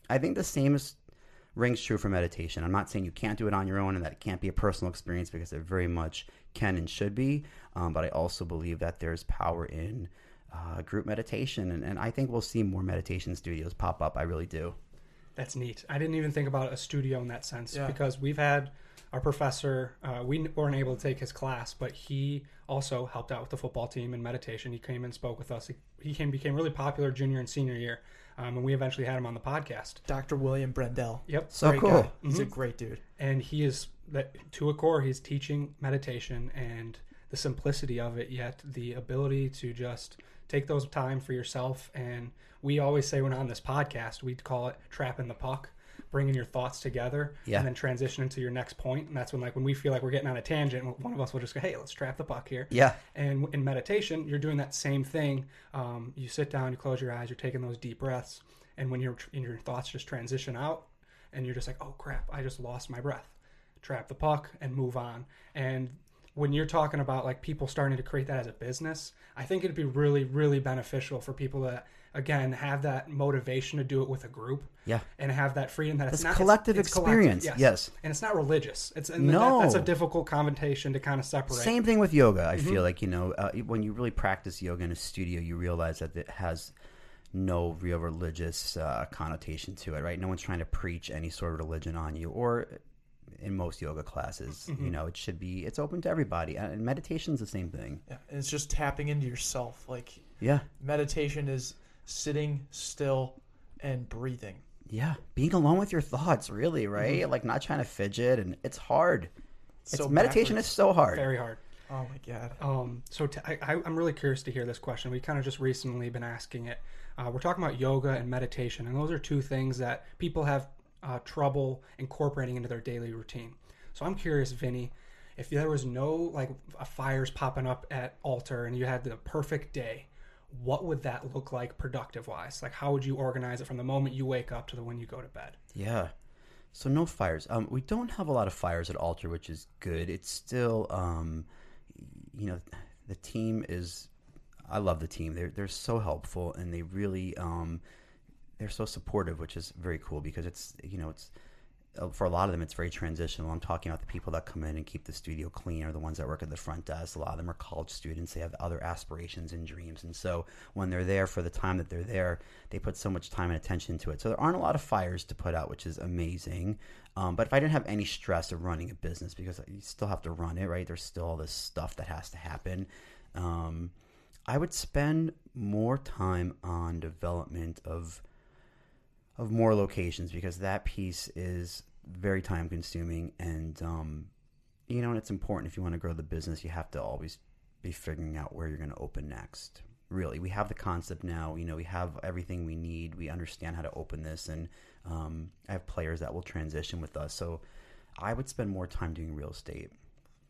I think the same is, rings true for meditation. I'm not saying you can't do it on your own and that it can't be a personal experience because it very much can and should be. Um, but I also believe that there's power in uh, group meditation, and, and I think we'll see more meditation studios pop up. I really do. That's neat. I didn't even think about a studio in that sense Yeah. because we've had our professor. Uh, we weren't able to take his class, but he also helped out with the football team in meditation. He came and spoke with us. He, he came became really popular junior and senior year, um, and we eventually had him on the podcast. Dr. William Brendel. Yep, So Great cool. guy. He's a Mhm. great dude. and he is to a core. He's teaching meditation and the simplicity of it, yet the ability to just take those time for yourself. And we always say when on this podcast, we call it trapping the puck, bringing your thoughts together, Yeah. and then transition into your next point. And that's when, like, when we feel like we're getting on a tangent, one of us will just go, "Hey, let's trap the puck here." Yeah. And in meditation, you're doing that same thing. Um, you sit down, you close your eyes, you're taking those deep breaths, and when your your thoughts just transition out, and you're just like, "Oh crap, I just lost my breath." Trap the puck and move on. And when you're talking about like people starting to create that as a business, I think it'd be really, really beneficial for people to again have that motivation to do it with a group Yeah. and have that freedom that it's This not collective it's experience, yes. yes. and it's not religious. It's and No. that, that's a difficult connotation to kind of separate. Same thing with yoga. I feel like you know uh, when you really practice yoga in a studio, you realize that it has no real religious uh, connotation to it, right? No one's trying to preach any sort of religion on you, or in most yoga classes. Mm-hmm. You know, it should be it's open to everybody, and meditation's the same thing. Yeah, and it's just tapping into yourself. Like Yeah, meditation is sitting still and breathing. yeah, being alone with your thoughts, really, right? Mm-hmm. Like not trying to fidget, and it's hard. It's, So meditation backwards. is so hard. Very hard. Oh my god. Um, so t- I, I, I'm really curious to hear this question. We kind of just recently been asking it. Uh, we're talking about yoga and meditation, and those are two things that people have uh, trouble incorporating into their daily routine. So I'm curious, Vinny, if there was no like fires popping up at altar and you had the perfect day, what would that look like productive wise? Like how would you organize it from the moment you wake up to the when you go to bed? Yeah. So no fires. Um, we don't have a lot of fires at Altar, which is good. It's still, um, you know, the team is. I love the team. They're they're so helpful and they really um, they're so supportive, which is very cool because it's you know it's for a lot of them it's very transitional. I'm talking about the people that come in and keep the studio clean or the ones that work at the front desk. A lot of them are college students. They have other aspirations and dreams, and so when they're there for the time that they're there, they put so much time and attention to it. So there aren't a lot of fires to put out, which is amazing. Um, but if I didn't have any stress of running a business, because you still have to run it, right? There's still all this stuff that has to happen. Um, I would spend more time on development of of more locations because that piece is very time consuming and um, you know and it's important. If you want to grow the business you have to always be figuring out where you're going to open next really. We have the concept now you know we have everything we need. We understand how to open this and um, i have players that will transition with us. So i would spend more time doing real estate.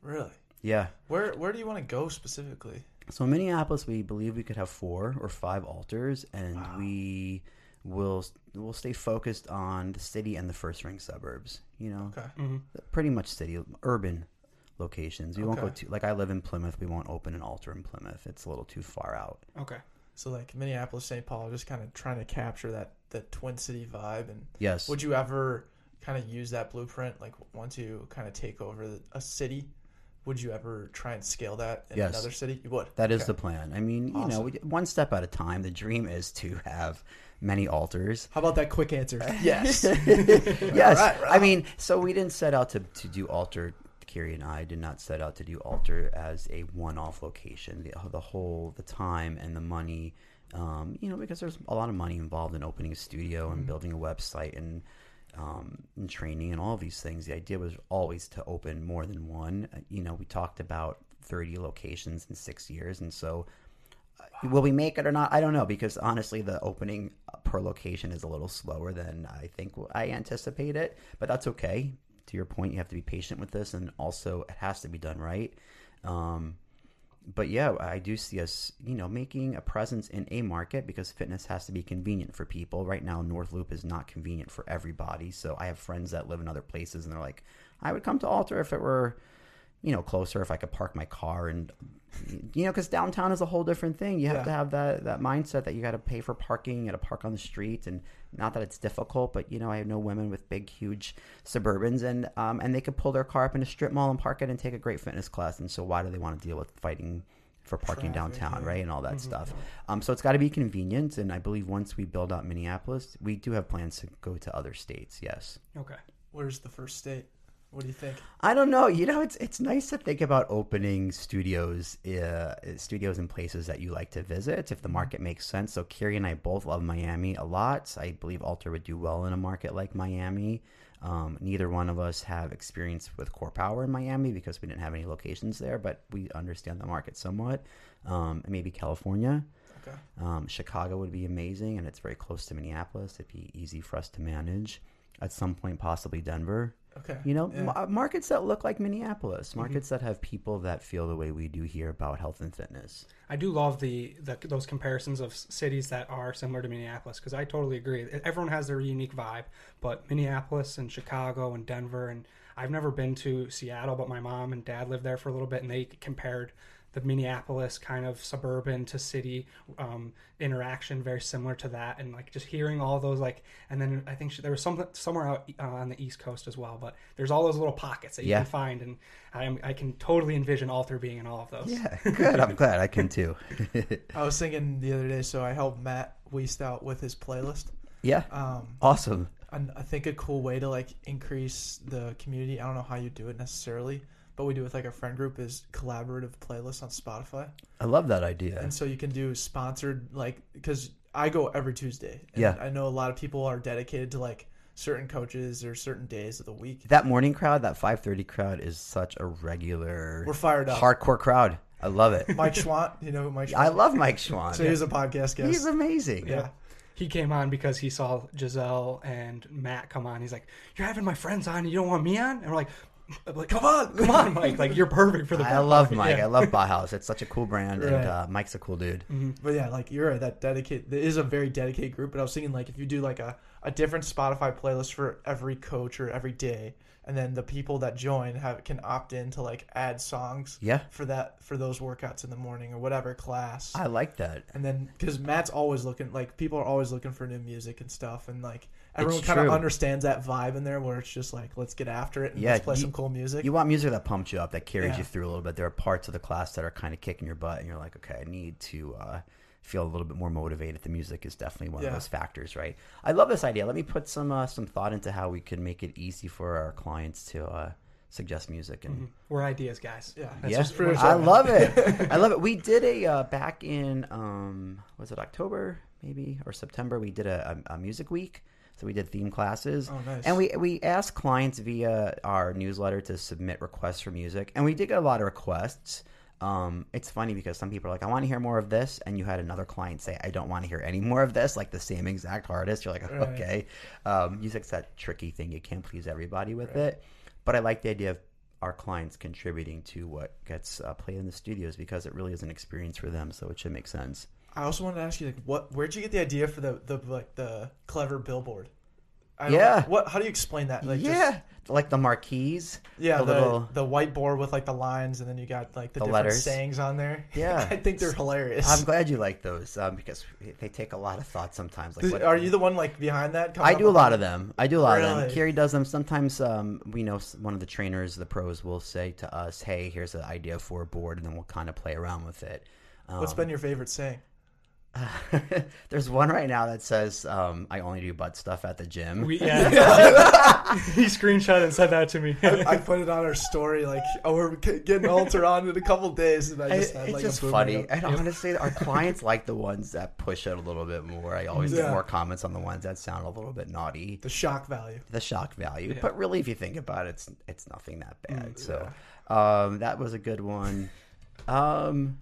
Really? yeah. Where where do you want to go specifically? so in Minneapolis, we believe we could have four or five altars, and we will will stay focused on the city and the first ring suburbs. You know, Okay. Mm-hmm. pretty much city, urban locations. We won't go Okay. too like I live in Plymouth. We won't open an altar in Plymouth. It's a little too far out. Okay. So like Minneapolis, St. Paul, just kind of trying to capture that that Twin City vibe. And Yes. would you ever kind of use that blueprint? Like once you kind of take over a city, would you ever try and scale that in Yes. another city? You would. That is Okay. the plan. I mean, you know, we, one step at a time. The dream is to have many altars. How about that quick answer? Yes. yes. Right, right. I mean, so we didn't set out to, to do altar. Kari and I did not set out to do altar as a one-off location. The, the whole, the time and the money, um, you know, because there's a lot of money involved in opening a studio and building a website and, um, and training and all of these things. The idea was always to open more than one. Uh, You know, we talked about 30 locations in six years, and so Will we make it or not? I don't know because honestly, the opening per location is a little slower than I think I anticipate it. But that's okay. To your point, you have to be patient with this, and also it has to be done right. Um, but yeah, I do see us, you know, making a presence in a market because fitness has to be convenient for people. Right now, North Loop is not convenient for everybody. So I have friends that live in other places, and they're like, I would come to Alter if it were you know, closer if I could park my car and, you know, because downtown is a whole different thing. You have Yeah. to have that, that mindset that you got to pay for parking, you got to park on the street. And not that it's difficult, but, you know, I know women with big, huge Suburbans and, um, and they could pull their car up in a strip mall and park it and take a great fitness class. And so why do they want to deal with fighting for parking Traffic, downtown, yeah. right? And all that stuff. Um, so it's got to be convenient. And I believe once we build out Minneapolis, we do have plans to go to other states. Yes. Okay. Where's the first state? What do you think? I don't know. You know, it's it's nice to think about opening studios, uh, studios in places that you like to visit if the market makes sense. So Kari and I both love Miami a lot. I believe Alter would do well in a market like Miami. Um, neither one of us have experience with Core Power in Miami because we didn't have any locations there, but we understand the market somewhat. Um, and maybe California. Okay. Um, Chicago would be amazing, and it's very close to Minneapolis. It'd be easy for us to manage. At some point, possibly Denver. Okay. You know, Yeah. ma- markets that look like Minneapolis, mm-hmm. markets that have people that feel the way we do here about health and fitness. I do love the, the those comparisons of cities that are similar to Minneapolis because I totally agree. Everyone has their unique vibe, but Minneapolis and Chicago and Denver and I've never been to Seattle, but my mom and dad lived there for a little bit, and they compared the Minneapolis kind of suburban to city um, interaction very similar to that, and like just hearing all those like, and then I think she, there was some somewhere out uh, on the East Coast as well, but there's all those little pockets that you Yeah. can find, and I, I can totally envision Alter being in all of those. Yeah, good. I'm glad I can too. I was thinking the other day, so I helped Matt Weist out with his playlist. yeah, Um, awesome. And I think a cool way to like increase the community. I don't know how you do it necessarily, but we do with like our friend group is collaborative playlists on Spotify, I love that idea. and so you can do sponsored like because I go every Tuesday. And Yeah. I know a lot of people are dedicated to like certain coaches or certain days of the week. That morning crowd, that 5:30 crowd, is such a regular, We're fired up. hardcore crowd. I love it. Mike Schwandt, you know who Mike Schwandt? I love Mike Schwandt. So he's a podcast guest. He's amazing. yeah. He came on because he saw Giselle and Matt come on. He's like, "You're having my friends on, and you don't want me on?" And we're like, I'm like "Come on, come on, Mike! Like you're perfect for the." I love podcast." Mike. Yeah. I love Bauhaus. It's such a cool brand, Right. and uh, Mike's a cool dude. But yeah, like you're right. That dedicate there is a very dedicated group. But I was thinking like if you do like a, a different Spotify playlist for every coach or every day, and then the people that join have can opt in to like add songs Yeah, for that for those workouts in the morning or whatever class. I like that. and then because Matt's always looking like people are always looking for new music and stuff, and like everyone kind of understands that vibe in there where it's just like let's get after it and Yeah, let's play you- some cool music. You want music that pumps you up, that carries Yeah. you through a little bit. There are parts of the class that are kind of kicking your butt, and you're like, okay, I need to uh, feel a little bit more motivated. The music is definitely one Yeah. of those factors, right? I love this idea. Let me put some uh, some thought into how we can make it easy for our clients to uh, suggest music and. Mhm. We're ideas guys. yeah, That's yeah, just pretty much I love it. I love it. We did a uh, back in um, was it October maybe or September? We did a, a, a music week, so we did theme classes. Oh, nice. And we we asked clients via our newsletter to submit requests for music, and we did get a lot of requests. Um, it's funny because some people are like, "I want to hear more of this," and you had another client say, "I don't want to hear any more of this," like the same exact artist. You're like, Right. "Okay." Um, music's that tricky thing; you can't please everybody with it. But I like the idea of our clients contributing to what gets uh, played in the studios because it really is an experience for them. So it should make sense. I also wanted to ask you, like, what? Where'd you get the idea for the the like the clever billboard? I Yeah. What? How do you explain that? Like, just- yeah, like the marquees. yeah. the The little- the whiteboard with like the lines, and then you got like the, The different letters. sayings on there. Yeah. I think they're hilarious. I'm glad you like those um, because they take a lot of thought sometimes. Like, Does- what- Are you the one like behind that? I do a lot of them. I do a lot of them. Really? Kari does them. Sometimes um, we know one of the trainers, the pros, will say to us, "Hey, here's an idea for a board," and then we'll kind of play around with it. Um, What's been your favorite saying? There's one right now that says, um, "I only do butt stuff at the gym." We, yeah. he screenshot and sent that to me. I put it on our story like, oh, we're g- getting alter on in a couple days, and I I- just had it's like just a funny, up. and honestly, our clients like the ones that push it a little bit more. I always Yeah. get more comments on the ones that sound a little bit naughty, The shock value. the shock value. Yeah. But really, if you think about it, it's it's nothing that bad. Mm, so, um, that was a good one. Um,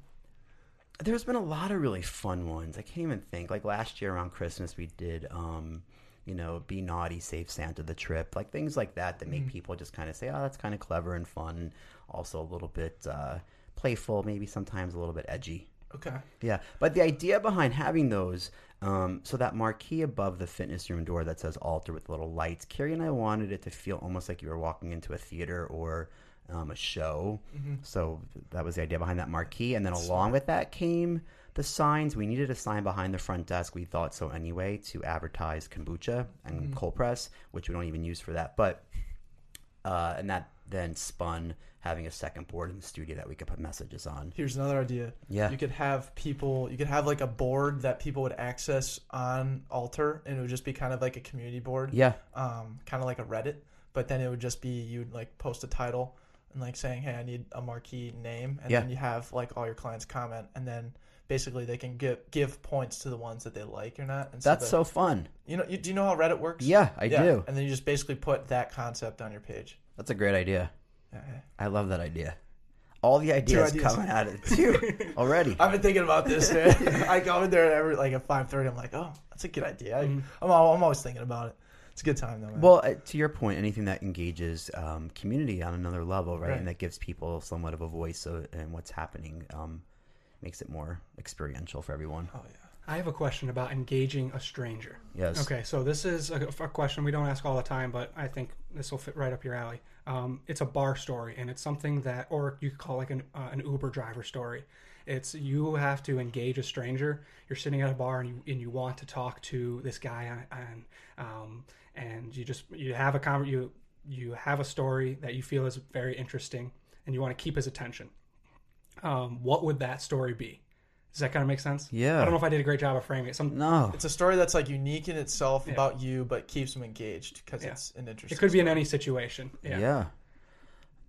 there's been a lot of really fun ones. I can't even think. Like last year around Christmas, we did. Um, you know, be naughty, save Santa the trip, like things like that that make Mm-hmm. people just kind of say, "Oh, that's kind of clever and fun." Also, a little bit uh, playful, maybe sometimes a little bit edgy. Okay. Yeah, but the idea behind having those, um, so that marquee above the fitness room door that says altar with little lights, Kari and I wanted it to feel almost like you were walking into a theater or um, a show. So that was the idea behind that marquee. And then along with that came the signs. We needed a sign behind the front desk. We thought so anyway to advertise kombucha and cold press, which we don't even use for that. But uh, and that then spun having a second board in the studio that we could put messages on. Here's another idea. Yeah. You could have people. You could have like a board that people would access on Alter, and it would just be kind of like a community board. Yeah. Um, kind of like a Reddit, but then it would just be you'd like post a title and like saying, "Hey, I need a marquee name," and Yeah. then you have like all your clients comment, and then basically they can give give points to the ones that they like or not. And That's the- so fun. You know, you, do you know how Reddit works? Yeah, I do. And then you just basically put that concept on your page. That's a great idea. Yeah, yeah. I love that idea. All the ideas, ideas. coming at it too already. I've been thinking about this. Man. I go in there at every like at five thirty. I'm like, oh, that's a good idea. I, mm-hmm. I'm, al- I'm always thinking about it. It's a good time though. Man. Well, uh, to your point, anything that engages um, community on another level, right? Right. and that gives people somewhat of a voice in what's happening, um, makes it more experiential for everyone. oh yeah. I have a question about engaging a stranger. Yes. Okay, so this is a, a question we don't ask all the time, but I think this will fit right up your alley. Um, it's a bar story, and it's something that, or you could call like an, uh, an Uber driver story. It's you have to engage a stranger. You're sitting at a bar and you and you want to talk to this guy, and um, and you just you have a conver- you you have a story that you feel is very interesting, and you want to keep his attention. Um, what would that story be? Does that kind of make sense? Yeah. I don't know if I did a great job of framing it. Some No. It's a story that's like unique in itself Yeah. about you, but keeps them engaged because Yeah. it's an interesting. it could be in any situation. Yeah. Yeah.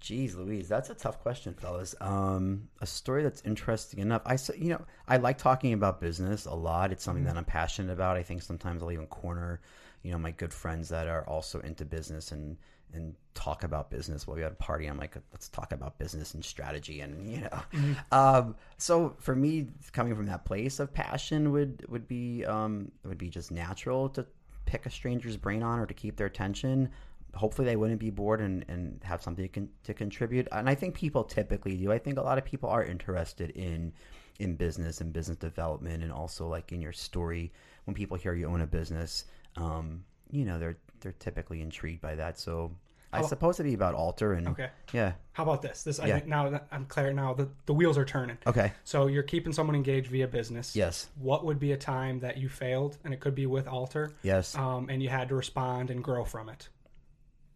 Jeez, Louise, that's a tough question, fellas. Um, a story that's interesting enough. I, s- you know, I like talking about business a lot. It's something that I'm passionate about. I think sometimes I'll even corner, you know, my good friends that are also into business and and talk about business. While we had a party, I'm like, let's talk about business and strategy, and you know. Um, so for me, coming from that place of passion would would be um, would be just natural to pick a stranger's brain on or to keep their attention. Hopefully they wouldn't be bored and, and have something to, con- to contribute. And i think people typically do. I think a lot of people are interested in in business and business development and also like in your story. When people hear you own a business um, you know they're they're typically intrigued by that so i suppose it'd be about alter and Okay. yeah How about this? This I Yeah. think now that I'm clear. Now the the wheels are turning. okay So you're keeping someone engaged via business. yes What would be a time that you failed, and it could be with Alter, yes um, and you had to respond and grow from it?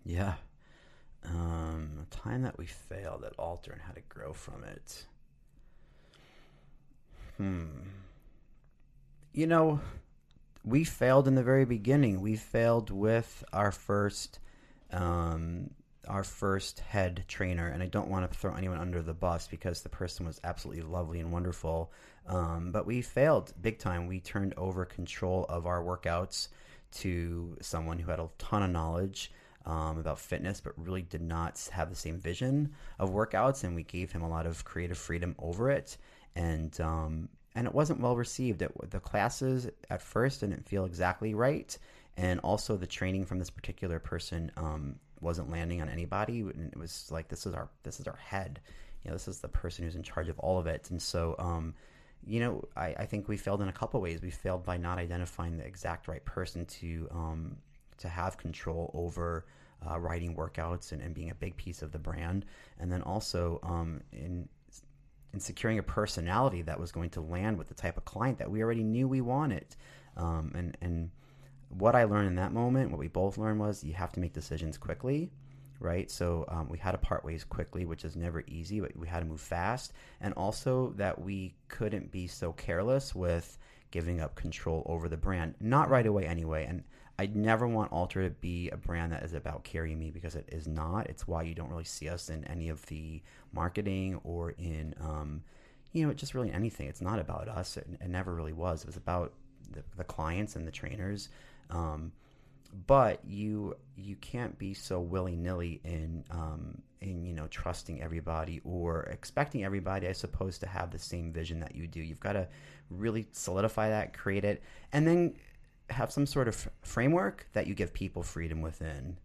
yeah um, a time that we failed at alter and how to grow from it hmm you know we failed in the very beginning. We failed with our first, um, our first head trainer, and I don't want to throw anyone under the bus because the person was absolutely lovely and wonderful. Um, but we failed big time. We turned over control of our workouts to someone who had a ton of knowledge um, about fitness, but really did not have the same vision of workouts, and we gave him a lot of creative freedom over it. And um, and it wasn't well received. It, the classes at first didn't feel exactly right, and also the training from this particular person um, wasn't landing on anybody. And it was like this is our this is our head, you know, this is the person who's in charge of all of it. And so, um, you know, I, I think we failed in a couple ways. We failed by not identifying the exact right person to um, to have control over. Uh, writing workouts and, and being a big piece of the brand, and then also um, in and securing a personality that was going to land with the type of client that we already knew we wanted. Um, and and what I learned in that moment, what we both learned was you have to make decisions quickly, right? So um, we had to part ways quickly, which is never easy, but we had to move fast, and also that we couldn't be so careless with giving up control over the brand. Not right away, anyway. And I never want Alter to be a brand that is about carrying me because it is not. It's why you don't really see us in any of the marketing or in, um, you know, just really anything. It's not about us. It, it never really was. It was about the, the clients and the trainers. Um, but you you can't be so willy nilly in um, in you know trusting everybody or expecting everybody, I suppose, to have the same vision that you do. You've got to really solidify that, create it, and then have some sort of f- framework that you give people freedom within.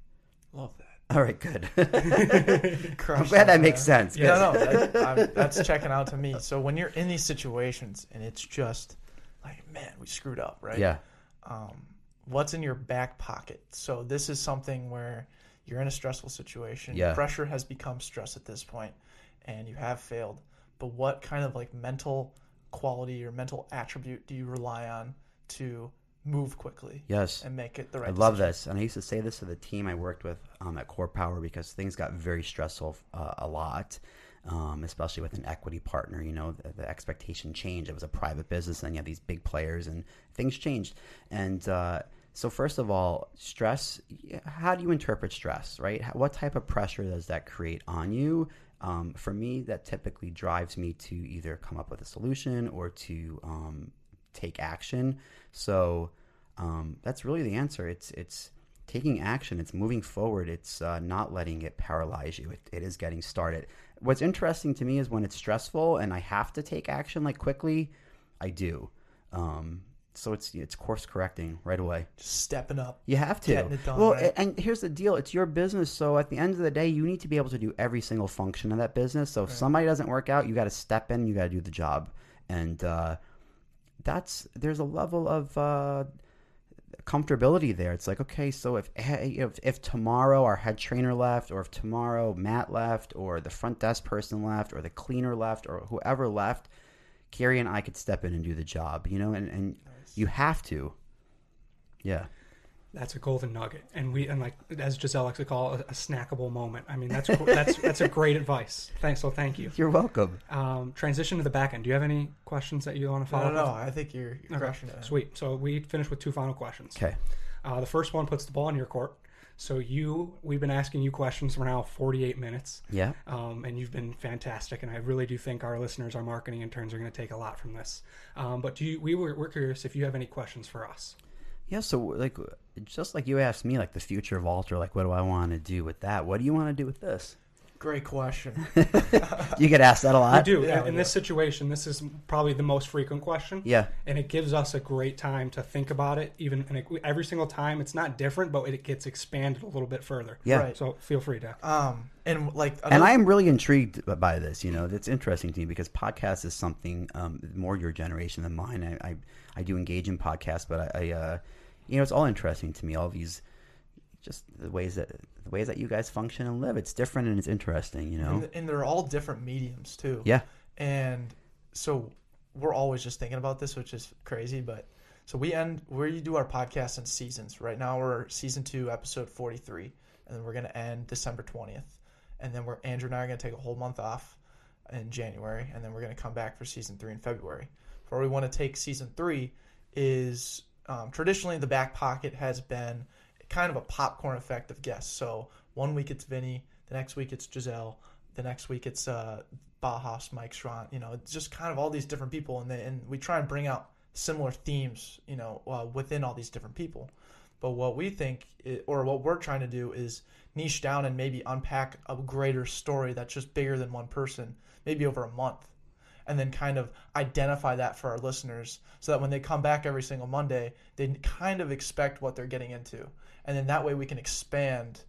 Love that. All right, good. I'm glad that makes sense. Yeah, no, that, that's checking out to me. So when you're in these situations and it's just like, man, we screwed up, right? Yeah. Um, what's in your back pocket? So this is something where you're in a stressful situation. Yeah. Pressure has become stress at this point, and you have failed. But what kind of like mental quality or mental attribute do you rely on to move quickly Yes. and make it the right? I love decision? this, and I used to say this to the team I worked with um, at Core Power because things got very stressful uh, a lot, um, especially with an equity partner. You know, the, the expectation changed. It was a private business, and you have these big players, and things changed. And uh, so, first of all, stress. How do you interpret stress? Right? What type of pressure does that create on you? Um, for me, that typically drives me to either come up with a solution or to um, take action. So um, that's really the answer. It's it's taking action. It's moving forward. It's uh, not letting it paralyze you. It, it is getting started. What's interesting to me is when it's stressful and I have to take action like quickly, I do. Um, so it's it's course correcting right away. Just stepping up. You have to. Getting it done, well, right? and here's the deal: it's your business. So at the end of the day, you need to be able to do every single function of that business. So if somebody doesn't work out, you got to step in. You got to do the job, and uh, that's there's a level of uh, comfortability there. It's like okay, so if, if if tomorrow our head trainer left, or if tomorrow Matt left, or the front desk person left, or the cleaner left, or whoever left, Kari and I could step in and do the job. You know, and and you have to. Yeah. That's a golden nugget. And we and like as Giselle likes to call it, a, a snackable moment. I mean, that's that's that's a great advice. Thanks. So thank you. You're welcome. Um, transition to the back end. Do you have any questions that you want to follow? don't up know. I think you're, you're Okay, crushing it. Sweet. So we finish with two final questions. Okay. Uh, the first one puts the ball in your court. So you, we've been asking you questions for now 48 minutes, Yeah. um, and you've been fantastic. And I really do think our listeners, our marketing interns, are going to take a lot from this. Um, but do you, we were we're curious if you have any questions for us. Yeah, so like just like you asked me, like the future of Alter, like what do I want to do with that? What do you want to do with this? Great question. You get asked that a We lot. do. yeah, in, we in this situation, this is probably the most frequent question. Yeah. and it gives us a great time to think about it. Even and it, every single time, it's not different, but it gets expanded a little bit further. Yeah. Right. So feel free, to. Um, and like, And I am really intrigued by this. You know, it's interesting to me because podcast is something um, more your generation than mine. I, I, I do engage in podcasts, but I, I uh, you know, it's all interesting to me. All these, just the ways that the ways that you guys function and live. It's different and it's interesting. You know. and, and they're all different mediums too. Yeah. And so we're always just thinking about this, which is crazy. But so we end where you do our podcast in seasons. Right now we're season two, episode forty three, and then we're gonna end December twentieth, and then we're Andrew and I are gonna take a whole month off in January, and then we're gonna come back for season three in February. Where we want to take season three is um, traditionally the back pocket has been kind of a popcorn effect of guests. So one week it's Vinny, the next week it's Giselle, the next week it's uh, Bajas, Mike Schrant. You know, it's just kind of all these different people, and they, and we try and bring out similar themes, you know, uh, within all these different people. But what we think, i or what we're trying to do, is niche down and maybe unpack a greater story that's just bigger than one person, maybe over a month, and then kind of identify that for our listeners, so that when they come back every single Monday, they kind of expect what they're getting into, and then that way we can expand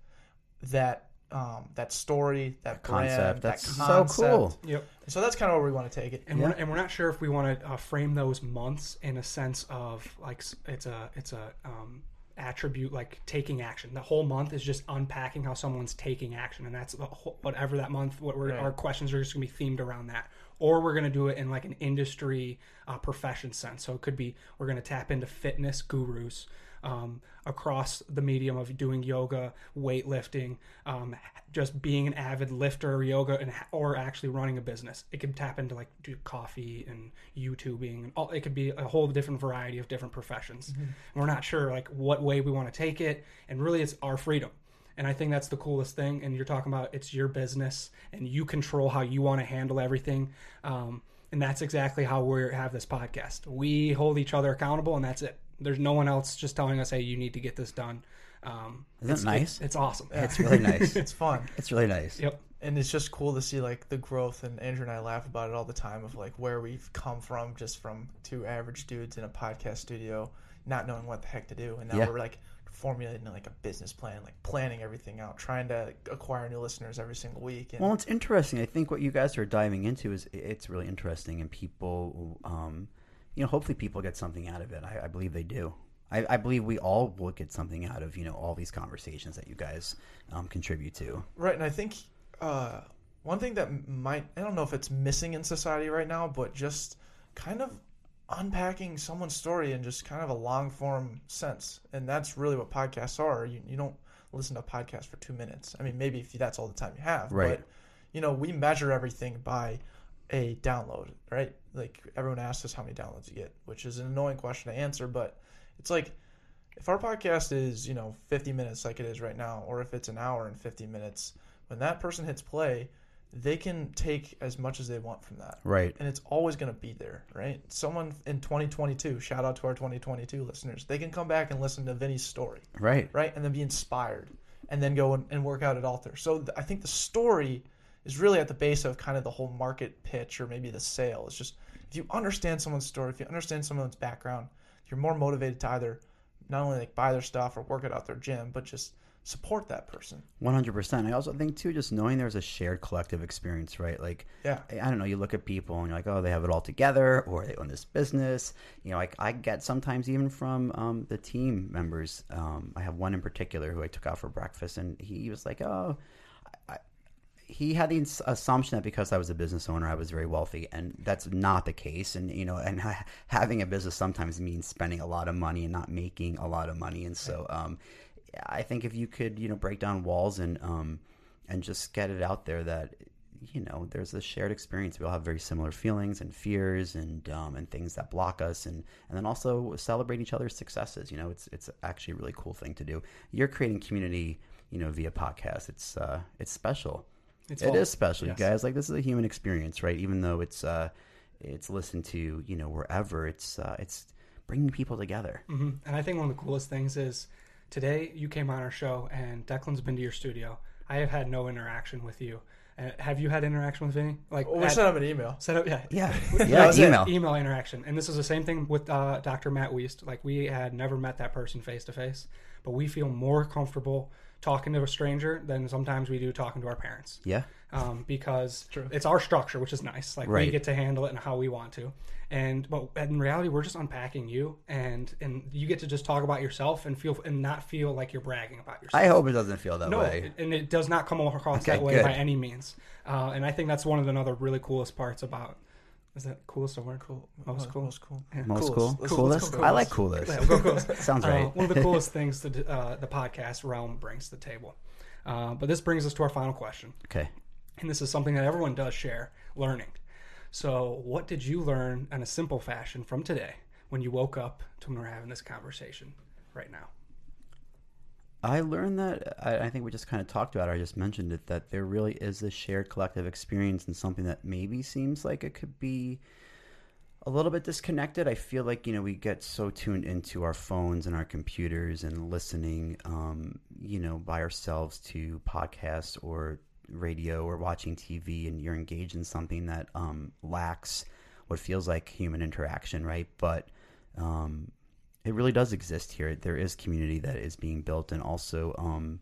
that um, that story, that brand, Concept. that That's so cool. Yep. So that's kind of where we want to take it. And Yeah. we're and we're not sure if we want to uh, frame those months in a sense of like it's a it's a um, attribute like taking action. The whole month is just unpacking how someone's taking action, and that's whole, whatever that month. What we're, Right. our questions are just gonna be themed around that, or we're gonna do it in like an industry uh, profession sense. So it could be we're gonna tap into fitness gurus. Um, across the medium of doing yoga, weightlifting, um, just being an avid lifter or yoga, and or actually running a business. It could tap into like do coffee and YouTubing, and all. It could be a whole different variety of different professions. And we're not sure like what way we want to take it, and really, it's our freedom. And I think that's the coolest thing. And you're talking about it's your business, and you control how you want to handle everything. Um, and that's exactly how we have this podcast. We hold each other accountable, and that's it. There's no one else just telling us, "Hey, you need to get this done." Um, Isn't it's, nice? It's, it's awesome. It's really nice. It's fun. It's really nice. Yep. and it's just cool to see like the growth and andrew and i laugh about it all the time of like where we've come from just from two average dudes in a podcast studio not knowing what the heck to do and now Yeah. we're like formulating like a business plan like planning everything out trying to acquire new listeners every single week and Well, it's interesting. I think what you guys are diving into is it's really interesting, and people, um, you know, hopefully people get something out of it. I, I believe they do. I, I believe we all will get something out of you know all these conversations that you guys um, contribute to. Right, and I think uh, one thing that might I don't know if it's missing in society right now, but just kind of unpacking someone's story in just kind of a long form sense, and that's really what podcasts are. You you don't listen to a podcast for two minutes. I mean, maybe if that's all the time you have, Right. But you know, we measure everything by a download, right? Like everyone asks us how many downloads you get, which is an annoying question to answer, but it's like if our podcast is you know 50 minutes like it is right now or if it's an hour and 50 minutes when that person hits play they can take as much as they want from that. Right. and it's always going to be there right? Someone in 2022 shout out to our 2022 listeners they can come back and listen to vinny's story. Right. right? And then be inspired and then go and, and work out at alter. So th- i think the story is really at the base of kind of the whole market pitch or maybe the sale. It's just if you understand someone's story if you understand someone's background you're more motivated to either not only like buy their stuff or work it out their gym but just support that person One hundred percent. I also think too, just knowing there's a shared collective experience, right? Like, Yeah. I don't know. You look at people and you're like, oh, they have it all together, or they own this business. You know, like I get sometimes even from um, the team members. Um, I have one in particular who I took out for breakfast, and he was like, oh, I, he had the assumption that because I was a business owner, I was very wealthy, and that's not the case. And you know, and having a business sometimes means spending a lot of money and not making a lot of money. And so, um, I think if you could, you know, break down walls and um, and just get it out there that you know there's a shared experience. We all have very similar feelings and fears and um, and things that block us, and and then also celebrate each other's successes. You know, it's it's actually a really cool thing to do. You're creating community, you know, via podcast. It's uh, it's special. It's It all- is special, yes. you guys. Like this is a human experience, right? Even though it's uh, it's listened to, you know, wherever. It's uh, it's bringing people together. hmm And I think one of the coolest things is today you came on our show and Declan's been to your studio. I have had no interaction with you. Uh, have you had interaction with Vinny? Like Well, we at- sent him an email. set up, yeah, Yeah, That yeah. was it. Email. email interaction. And this is the same thing with uh, Dr. Matt Weist. Like we had never met that person face to face, but we feel more comfortable talking to a stranger than sometimes we do talking to our parents. Yeah, um, because True. it's our structure, which is nice. Like we get to handle it and how we want to. And but in reality, we're just unpacking you, and and you get to just talk about yourself and feel and not feel like you're bragging about yourself. I hope it doesn't feel that no, way. and it does not come across Okay, that way good. by any means. Uh, and I think that's one of the another really coolest parts about. Is that coolest word? Cool. Most cool. Most cool. Yeah. Most Coolest. cool, Let's- let's coolest. I like coolest. coolest. Yeah, we'll go coolest. Sounds Uh, right. one of the coolest things that uh, the podcast realm brings to the table. Uh, but this brings us to our final question. Okay. and this is something that everyone does share learning. So, what did you learn in a simple fashion from today when you woke up to when we're having this conversation right now? I learned that I, I think we just kind of talked about it. I just mentioned it that there really is a shared collective experience and something that maybe seems like it could be a little bit disconnected. I feel like you know we get so tuned into our phones and our computers and listening, um, you know, by ourselves to podcasts or radio or watching TV, and you're engaged in something that um, lacks what feels like human interaction, right? But um, it really does exist here. There is community that is being built, and also, um,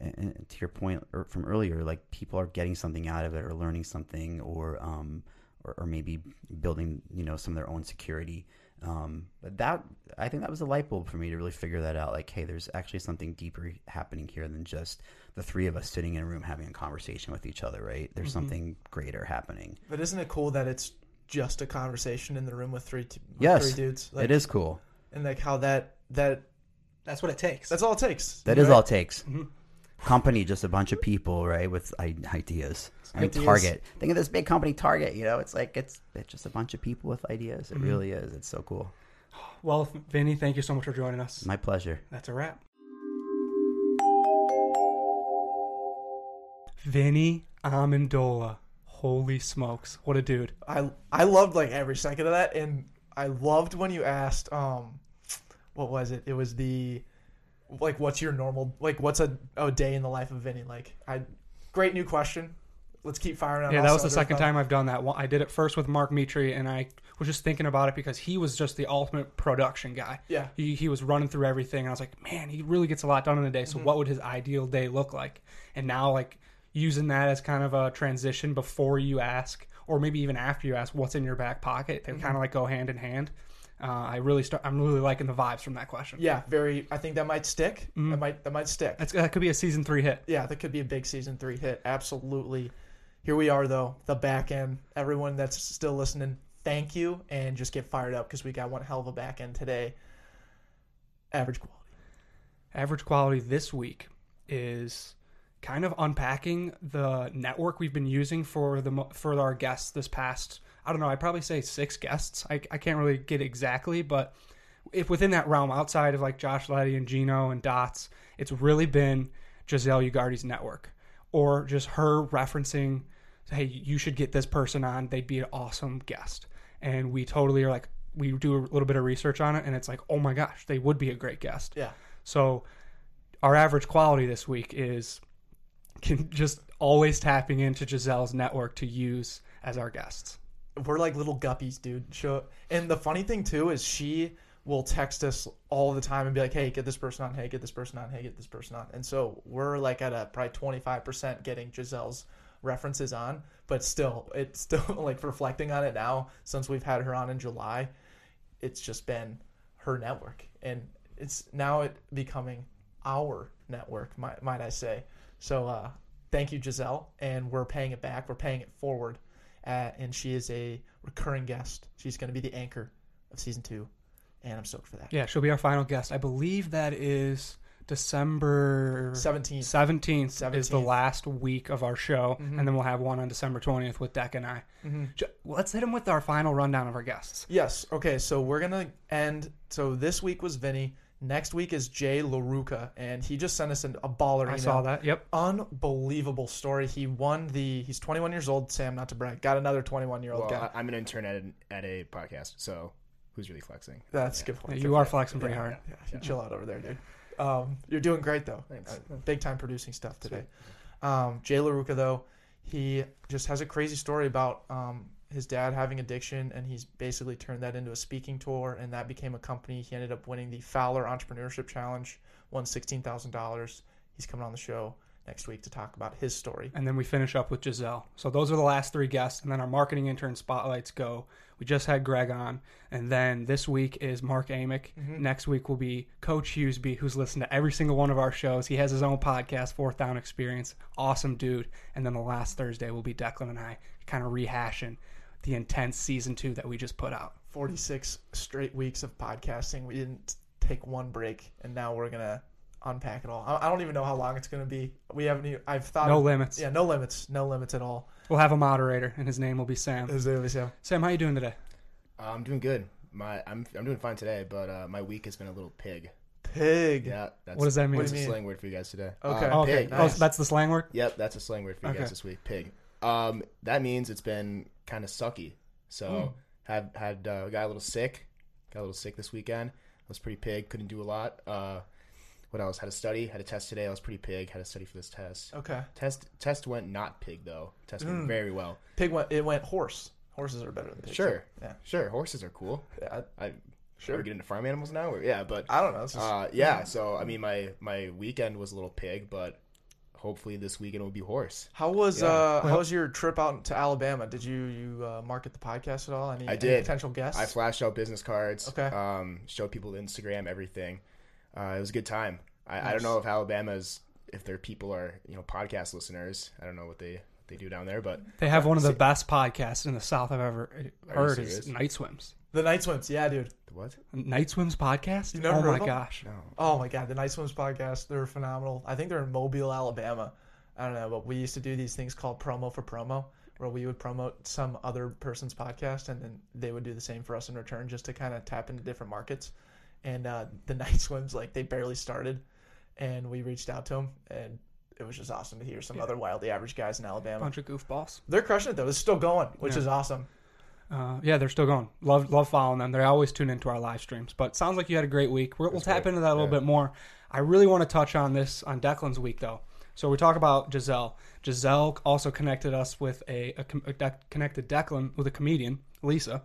and, and to your point er- from earlier, like people are getting something out of it, or learning something, or um, or, or maybe building, you know, some of their own security. Um, but that I think that was a light bulb for me to really figure that out. Like, hey, there's actually something deeper happening here than just the three of us sitting in a room having a conversation with each other. Right? There's something greater happening. But isn't it cool that it's just a conversation in the room with three, t- with Yes, three dudes? Like, it is cool. And like how that that That's what it takes. that's all it takes. That is right? all it takes. Mhm. Company, just a bunch of people, right, with i- ideas. I mean, Ideas. Target. Think of this big company, Target. You know, it's like it's it's just a bunch of people with ideas. It Mhm. really is. It's so cool. well, Vinny, thank you so much for joining us. My pleasure. That's a wrap. Vinny Amendola. Holy smokes. What a dude. I I loved like every second of that, and I loved when you asked, um, what was it? It was the like, what's your normal like, what's a, a day in the life of Vinny? Like, I great new question. Let's keep firing on. Yeah, that was the second time I've done that. One- I did it first with Mark Mitri, and I was just thinking about it because he was just the ultimate production guy. Yeah, He, he was running through everything, and I was like, man, he really gets a lot done in a day. Mm-hmm. So, what would his ideal day look like? And now, like, using that as kind of a transition before you ask, or maybe even after you ask, what's in your back pocket? They Mm-hmm. kind of like go hand in hand. Uh, I really start. I'm really liking the vibes from that question. yeah, very. I think that might stick. Mhm. That might that might stick. That's, that could be a season three hit. yeah, that could be a big season three hit. Absolutely. Here we are though, the back end. Everyone that's still listening, thank you, and just get fired up because we got one hell of a back end today. Average quality. Average quality this week is kind of unpacking the network we've been using for the for our guests this past. I don't know. I'd probably say six guests. I, I can't really get exactly, but if within that realm, outside of like Josh Letty and Gino and Dots, it's really been Giselle Ugardi's network, or just her referencing, "Hey, you should get this person on. They'd be an awesome guest." And we totally are like, we do a little bit of research on it, and it's like, oh my gosh, they would be a great guest. Yeah. So our average quality this week is can just always tapping into Giselle's network to use as our guests. We're like little guppies, dude. Show and the funny thing too is she will text us all the time and be like, "Hey, get this person on. Hey, get this person on. Hey, get this person on." And so we're like at a probably twenty five percent getting Giselle's references on, but still, it's still like reflecting on it now since we've had her on in July. It's just been her network, and it's now it becoming our network, might, might I say? So uh, thank you, Giselle, and we're paying it back. We're paying it forward, uh, and she is a recurring guest. She's going to be the anchor of season two, and I'm stoked for that. Yeah, she'll be our final guest. I believe that is December 17th. 17th, is the last week of our show, Mhm. and then we'll have one on December 20th with Deck and I. hmm Let's hit him with our final rundown of our guests. Yes. Okay. So we're gonna end. So this week was Vinny. Next week is Jay Laruca, and he just sent us an, a baller. I email. saw that. Yep. Unbelievable story. He won the. He's 21 years old. Sam, not to brag, got another 21 year old Well, guy. I, I'm an intern at, an, at a podcast, so who's really flexing? That's a Yeah. good point. Yeah, Good you are point. flexing pretty Yeah, hard. Yeah, you chill out over there, dude. Um, you're doing great though. Thanks. Uh, big time producing stuff today. Um, Jay LaRuca though, he just has a crazy story about um, his dad having addiction, and he's basically turned that into a speaking tour, and that became a company. He ended up winning the Fowler Entrepreneurship Challenge, won sixteen thousand dollars. He's coming on the show next week to talk about his story. And then we finish up with Giselle. So those are the last three guests, and then our marketing intern spotlights go. We just had Greg on, and then this week is Mark Amick. Mhm. Next week will be Coach Hughesby, who's listened to every single one of our shows. He has his own podcast, Fourth Down Experience. Awesome dude. And then the last Thursday will be Declan and I kind of rehashing the intense season two that we just put out. 46 straight weeks of podcasting. We didn't take one break, and now we're gonna unpack it all. I I don't even know how long it's gonna be. We haven't. Even, I've thought. No limits. Yeah, no limits. No limits at all. We'll have a moderator, and his name will be Sam. His name Is there, Sam? Sam, how you doing today? Uh, I'm doing good. My I'm I'm doing fine today, but uh, my week has been a little pig. Pig. Yeah, that's What does that mean? What's That's do you a mean? slang word for you guys today. Okay. Uh, okay. pig. Oh, nice. that's the slang word? Yep, that's a slang word for you Okay. guys this week. Pig. Um, that means it's been kind of sucky. So Mm. have had uh, got a little sick. Got a little sick this weekend. I was pretty pig. Couldn't do a lot. Uh, what else? Had to study. Had a test today. I was pretty pig. Had to study for this test. Okay. Test test went not pig though. Test went Mm. very well. Pig went. It went horse. Horses are better than pigs. Sure. Yeah. Sure. Horses are cool. Yeah. I Sure. Are getting into farm animals now? Or, yeah, but I don't know. Just, uh, yeah. So I mean, my my weekend was a little pig, but hopefully this weekend will be horse. how was yeah. uh how was your trip out to Alabama? Did you you uh, market the podcast at all? Any, I any did. potential guests? I flashed out business cards. Okay. Um, showed people Instagram, everything. Uh, it was a good time. I, I don't know if Alabama's if their people are you know podcast listeners. I don't know what they they do down there, but They have one of the best podcasts in the South I've ever heard. Is? Night Swims. The night swims. Yeah, dude. what? Night Swims podcast. You never oh heard my of 'em? gosh. No. Oh my god, the Night Swims podcast, they're phenomenal. I think they're in Mobile, Alabama. I don't know, but we used to do these things called promo for promo, where we would promote some other person's podcast and then they would do the same for us in return just to kind of tap into different markets. And uh, the Night Swims, like they barely started, and we reached out to them, and it was just awesome to hear some other wildly average guys in Alabama. Bunch of goofballs. They're crushing it though. It's still going, which Yeah. is awesome. Uh, yeah, they're still going. Love love following them. They always tune into our live streams. But sounds like you had a great week. We're, we'll tap into that a little Yeah. bit more. I really want to touch on this on Declan's week though. So we talk about Giselle. Giselle also connected us with a, a, a dec- connected Declan with a comedian, Lisa.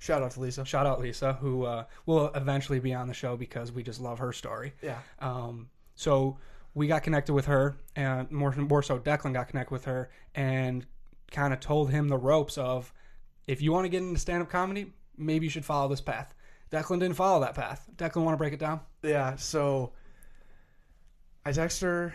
Shout out to Lisa. Shout out Lisa, who uh, will eventually be on the show because we just love her story. Yeah. Um, so we got connected with her, and more more so, Declan got connected with her and kind of told him the ropes of if you want to get into stand up comedy, maybe you should follow this path. Declan didn't follow that path. Declan, want to break it down? Yeah, so I text her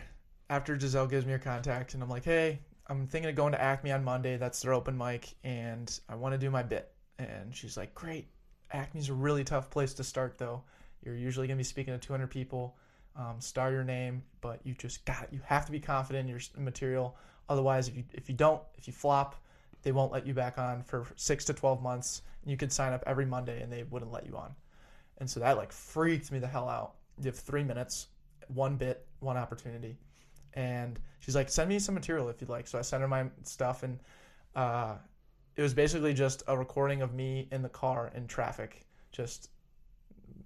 after Giselle gives me her contact, and I'm like, hey, I'm thinking of going to Acme on Monday. That's their open mic, and I want to do my bit. And she's like, great. Acme's a really tough place to start, though. You're usually going to be speaking to 200 people. Um, star your name, but you just got you have to be confident in your material. Otherwise, if you if you don't, if you flop, they won't let you back on for six to 12 months. You could sign up every Monday, and they wouldn't let you on. And so that like freaked me the hell out. You have three minutes, one bit, one opportunity. And she's like, send me some material if you'd like. So I sent her my stuff, and uh, it was basically just a recording of me in the car in traffic, just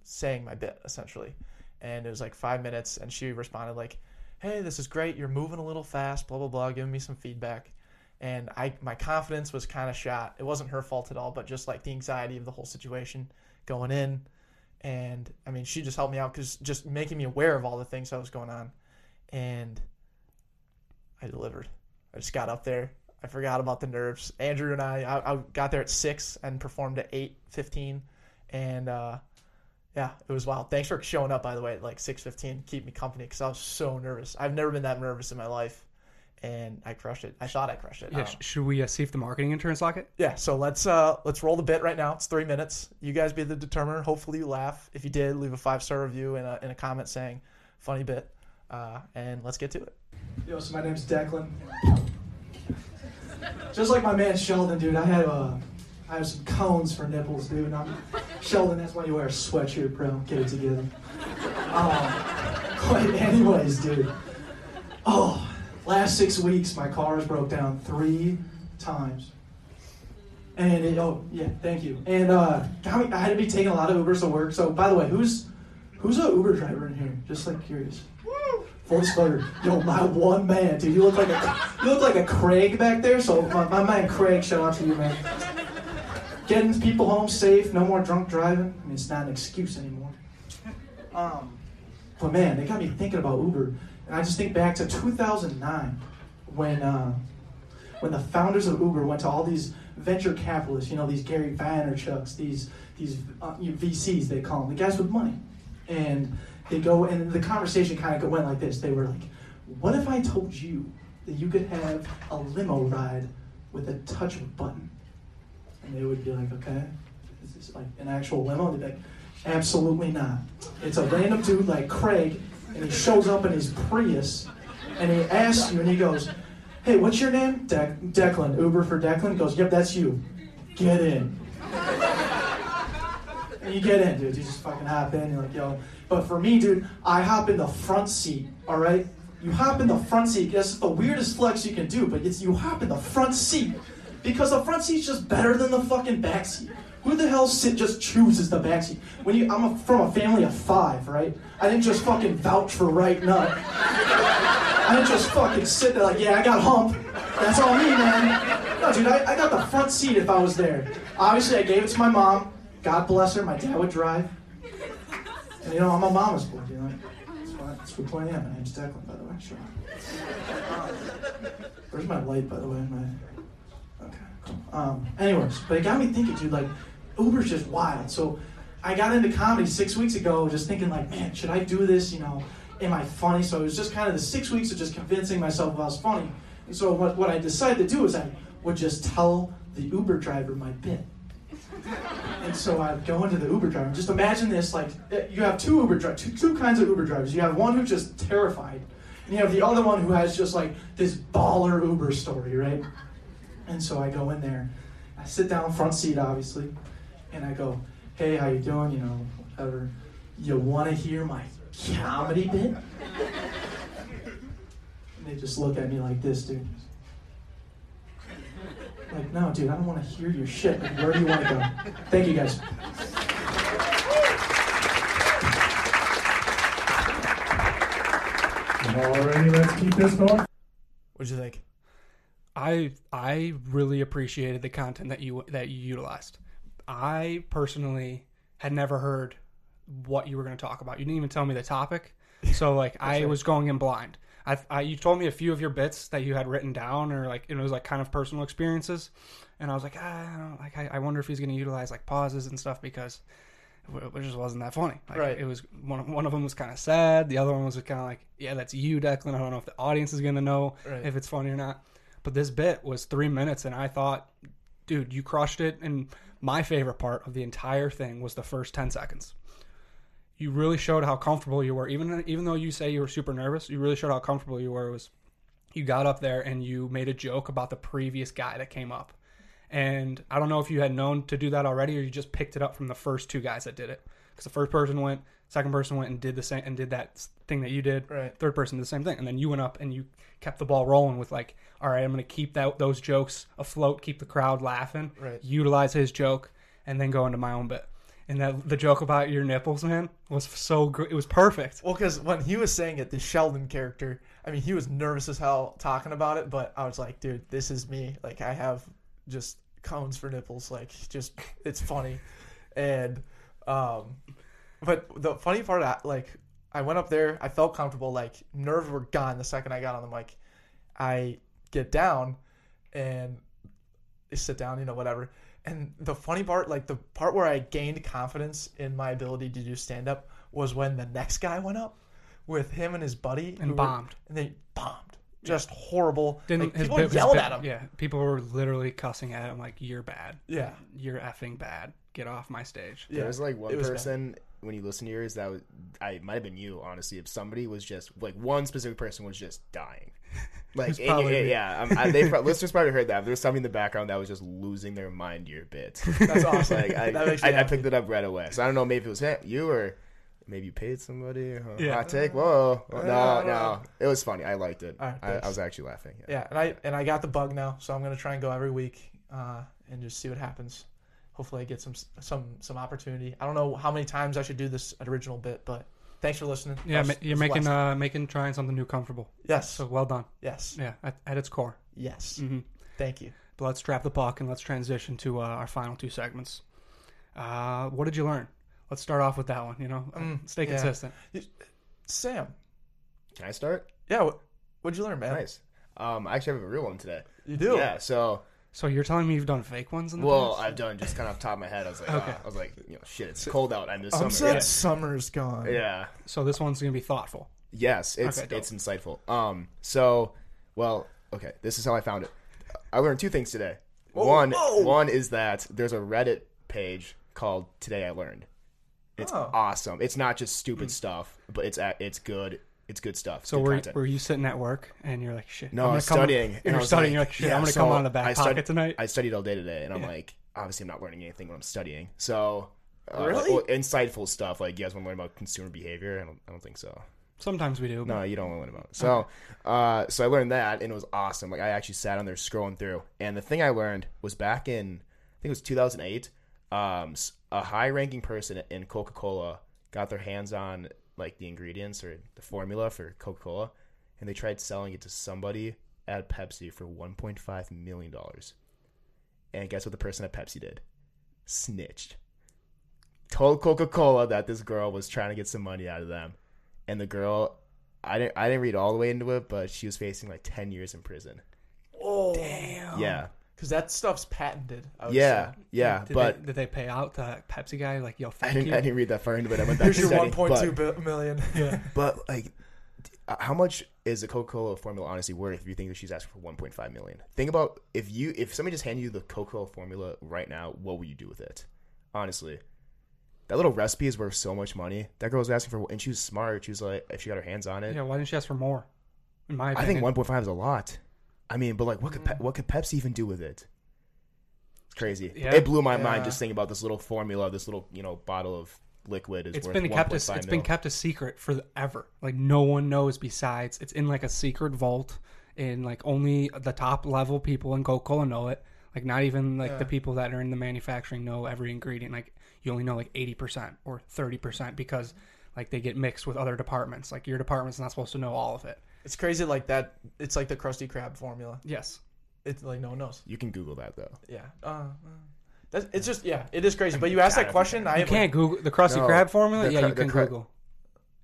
saying my bit essentially. And it was like five minutes, and she responded like, "Hey, this is great. You're moving a little fast. Blah blah blah. Giving me some feedback." And I, my confidence was kind of shot. It wasn't her fault at all, but just like the anxiety of the whole situation going in and I mean, she just helped me out because just making me aware of all the things that was going on, and I delivered. I just got up there. I forgot about the nerves. Andrew and I, I, I got there at six and performed at eight fifteen, and uh, yeah, it was wild. Thanks for showing up, by the way, at like six fifteen. Keep me company because I was so nervous. I've never been that nervous in my life, and I crushed it. I thought I crushed it. Yeah, don't sh- know. should we uh, see if the marketing interns like it? Yeah, so let's uh let's roll the bit right now. It's three minutes. You guys be the determiner. Hopefully you laugh. If you did, leave a five star review and a, and a comment saying funny bit. Uh, and let's get to it. Yo, so my name's Declan. Just like my man Sheldon, dude, I have uh, I have some cones for nipples, dude. I'm, Sheldon, that's why you wear a sweatshirt, bro. Get it together. Um, but anyways, dude. Oh, last six weeks, my car has broke down three times. And it, oh yeah, thank you. And uh, I had to be taking a lot of Ubers to work. So by the way, who's who's a Uber driver in here? Just like curious. Full disclosure, yo, my one man, dude. You look like a you look like a Craig back there. So my, my man Craig, shout out to you, man. Getting people home safe, no more drunk driving. I mean, it's not an excuse anymore. Um, but man, they got me thinking about Uber, and I just think back to 2009 when uh, when the founders of Uber went to all these venture capitalists, you know, these Gary Vaynerchuks, these these uh, you know, VCs they call them, the guys with money, and they go and the conversation kind of went like this. They were like, "What if I told you that you could have a limo ride with a touch of a button?" And they would be like, "Okay, is this like an actual limo?" They'd be like, "Absolutely not. It's a random dude like Craig, and he shows up in his Prius, and he asks you, and he goes." Hey, what's your name? De- Declan. Uber for Declan? He goes, Yep, that's you. Get in. and you get in, dude. You just fucking hop in. You're like, yo. But for me, dude, I hop in the front seat, all right? You hop in the front seat. That's the weirdest flex you can do, but it's you hop in the front seat because the front seat's just better than the fucking back seat. Who the hell sit just chooses the back seat? When you, I'm a, from a family of five, right? I didn't just fucking vouch for right nut. I didn't just fucking sit there like, yeah, I got hump. That's all me, man. No, dude, I, I got the front seat if I was there. Obviously, I gave it to my mom. God bless her. My dad would drive. And you know, I'm a mama's boy, you know. That's why that's who I am. My name's Declan, by the way. Sure. Where's my light, by the way? My okay, cool. Um, anyways, but it got me thinking, dude. Like, Uber's just wild. So, I got into comedy six weeks ago, just thinking, like, man, should I do this? You know, am I funny? So it was just kind of the six weeks of just convincing myself I was funny. And so what, what I decided to do is I would just tell the Uber driver my bit. And so I'd go into the Uber driver. Just imagine this: like eh, you have two Uber drivers, two, two kinds of Uber drivers. You have one who's just terrified, and you have the other one who has just like this baller Uber story, right? And so I go in there, I sit down front seat, obviously, and I go, "Hey, how you doing? You know, whatever. You want to hear my comedy bit?" And they just look at me like this, dude. Like, no, dude, I don't want to hear your shit. Like, where do you want to go? Thank you, guys. Alrighty, let's keep this going. What'd you think? I I really appreciated the content that you that you utilized. I personally had never heard what you were going to talk about. You didn't even tell me the topic, so like I was going in blind. I, I you told me a few of your bits that you had written down, or like it was like kind of personal experiences, and I was like, ah, I don't, like I, I wonder if he's going to utilize like pauses and stuff because it it just wasn't that funny. Like, Right. It was one one of them was kind of sad, the other one was kind of like, yeah, that's you, Declan. I don't know if the audience is going to know Right. if it's funny or not. But this bit was three minutes, and I thought, dude, you crushed it. And my favorite part of the entire thing was the first ten seconds. You really showed how comfortable you were, even even though you say you were super nervous. You really showed how comfortable you were. It was you got up there and you made a joke about the previous guy that came up. And I don't know if you had known to do that already or you just picked it up from the first two guys that did it. Because the first person went, second person went and did the same and did that thing that you did. Right. Third person did the same thing, and then you went up and you kept the ball rolling with like, all right, I'm going to keep that those jokes afloat, keep the crowd laughing, Right. utilize his joke, and then go into my own bit. And that the joke about your nipples, man, was so good. It was perfect. Well, because when he was saying it, the Sheldon character, I mean, he was nervous as hell talking about it, but I was like, dude, this is me. Like, I have just cones for nipples. Like, just, it's funny. And, um, but the funny part, I- like, I went up there, I felt comfortable, like, nerves were gone the second I got on the mic. I get down and I sit down, you know, whatever. And the funny part, like the part where I gained confidence in my ability to do stand up was when the next guy went up with him and his buddy And who were- bombed. and they bombed. just horrible. Didn't like, his people bit were was bit- at him. Yeah, people were literally cussing at him like, "You're bad. yeah, You're effing bad. Get off my stage." yeah. There was like one It was bad. When you listen to yours that was I might have been you honestly. If somebody was just like one specific person was just dying, like was in probably your- me. yeah, um, I, they listeners probably heard that. There was somebody in the background that was just losing their mind your bit. That's awesome. like I, That makes me I, I picked it up right away. So I don't know maybe it was him, you or maybe you paid somebody. Huh? Yeah. Hot take. Whoa. Uh, No, no. It was funny. I liked it. Right, I. I was actually laughing. Yeah. Yeah, and I and I got the bug now, so I'm gonna try and go every week uh, and just see what happens. Hopefully, I get some some some opportunity. I don't know how many times I should do this original bit, but thanks for listening. Yeah, was- you're making uh making trying something new comfortable. yes, So well done. yes, Yeah, at, at its core. yes. hmm Thank you. But let's drop the puck and let's transition to uh, our final two segments. Uh, what did you learn? Let's start off with that one. You know, Uh, Mm, stay yeah. consistent. Sam, Can I start? yeah, what, what'd you learn, man? Nice. Um, I actually have a real one today. You do. Yeah. So So you're telling me you've done fake ones in the Well, past? I've done just kind of off the top of my head. I was like, Okay. ah, I was like, you know, shit, it's cold out. I miss I'm summer. sad summer's gone. Yeah. So this one's gonna be thoughtful. Yes, it's Okay, dope. it's insightful. Um. So, well, okay. This is how I found it. I learned two things today. one whoa. one is that there's a Reddit page called Today I Learned. It's Oh. awesome. It's not just stupid stuff, but it's a- it's good. It's good stuff. So good were, content. were you sitting at work and you're like, shit? No, I'm I gonna was come- studying. and You're studying. like- you're like, shit. yeah, I'm gonna so come out of the back I pocket stud- tonight. I studied all day today, and I'm Yeah. like, obviously, I'm not learning anything when I'm studying. So, uh, Really? well, insightful stuff. Like, you guys want to learn about consumer behavior? I don't, I don't think so. Sometimes we do. No, you don't want to learn about it. So, uh, so I learned that, and it was awesome. Like, I actually sat on there scrolling through, and the thing I learned was back in, I think it was 2008. Um, a high-ranking person in Coca-Cola got their hands on like the ingredients or the formula for Coca-Cola, and they tried selling it to somebody at Pepsi for 1.5 million dollars. And guess what the person at Pepsi did? Snitched. Told Coca-Cola that this girl was trying to get some money out of them, and the girl, I didn't, I didn't read all the way into it, but she was facing like 10 years in prison. Oh, Damn. Yeah, Because that stuff's patented. I would yeah, say. yeah. Did But they, did they pay out the Pepsi guy? Like, yo, I thank didn't, you. I didn't read that far into it. I went back Here's your one point two million. but- yeah. But like, uh, how much is the Coca-Cola formula honestly worth if you think that she's asking for 1.5 million? Think about if you if somebody just handed you the Coca-Cola formula right now, what would you do with it? Honestly, that little recipe is worth so much money. That girl was asking for, and she was smart. She was like, if she got her hands on it, Yeah. Why didn't she ask for more? In my opinion. I think 1.5 is a lot. I mean, but like, what could Pe- what could Pepsi even do with it? It's crazy. Yeah. It blew my Yeah. mind just thinking about this little formula, this little you know bottle of liquid is it's worth been kept. A, 1.5 it's mil. been kept a secret forever. Like no one knows. Besides, it's in like a secret vault, and like only the top level people in Coca Cola know it. Like not even like Yeah. the people that are in the manufacturing know every ingredient. Like you only know like eighty percent or thirty percent because like they get mixed with other departments. Like your department's not supposed to know all of it. It's crazy like that. It's like the Krusty Krab formula. Yes. It's like no one knows. You can Google that though. Yeah. Uh, uh, that's, it's just yeah. It is crazy. But you asked that gotta question. I You have can't Google the Krusty No, Krab formula. the yeah, cr- you the can cr- Google.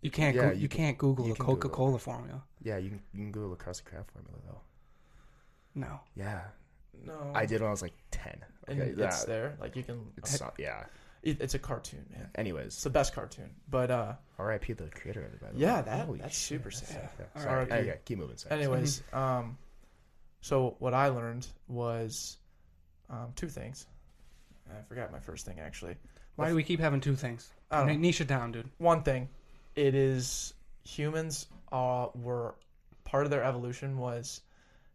You can't. Yeah, Goo- you you, can- can't Google you the can Google Coca Cola formula. Yeah, you can you can Google the Krusty Krab formula though. No. Yeah, no. I did when I was like ten. And Okay, it's there. Like you can. it's so- yeah. It- it's a cartoon, man. Anyways, it's the best cartoon. But uh, R.I.P. the creator of it. By the Yeah, way. that- Holy that's shit, super that's sad. sick, yeah. Sorry. right. Okay, keep moving. Sorry. anyways, um, so what I learned was um, two things. I forgot my first thing actually. Why do we keep having two things? I don't. N- Niche it down, dude. one thing it is humans uh, were part of their evolution was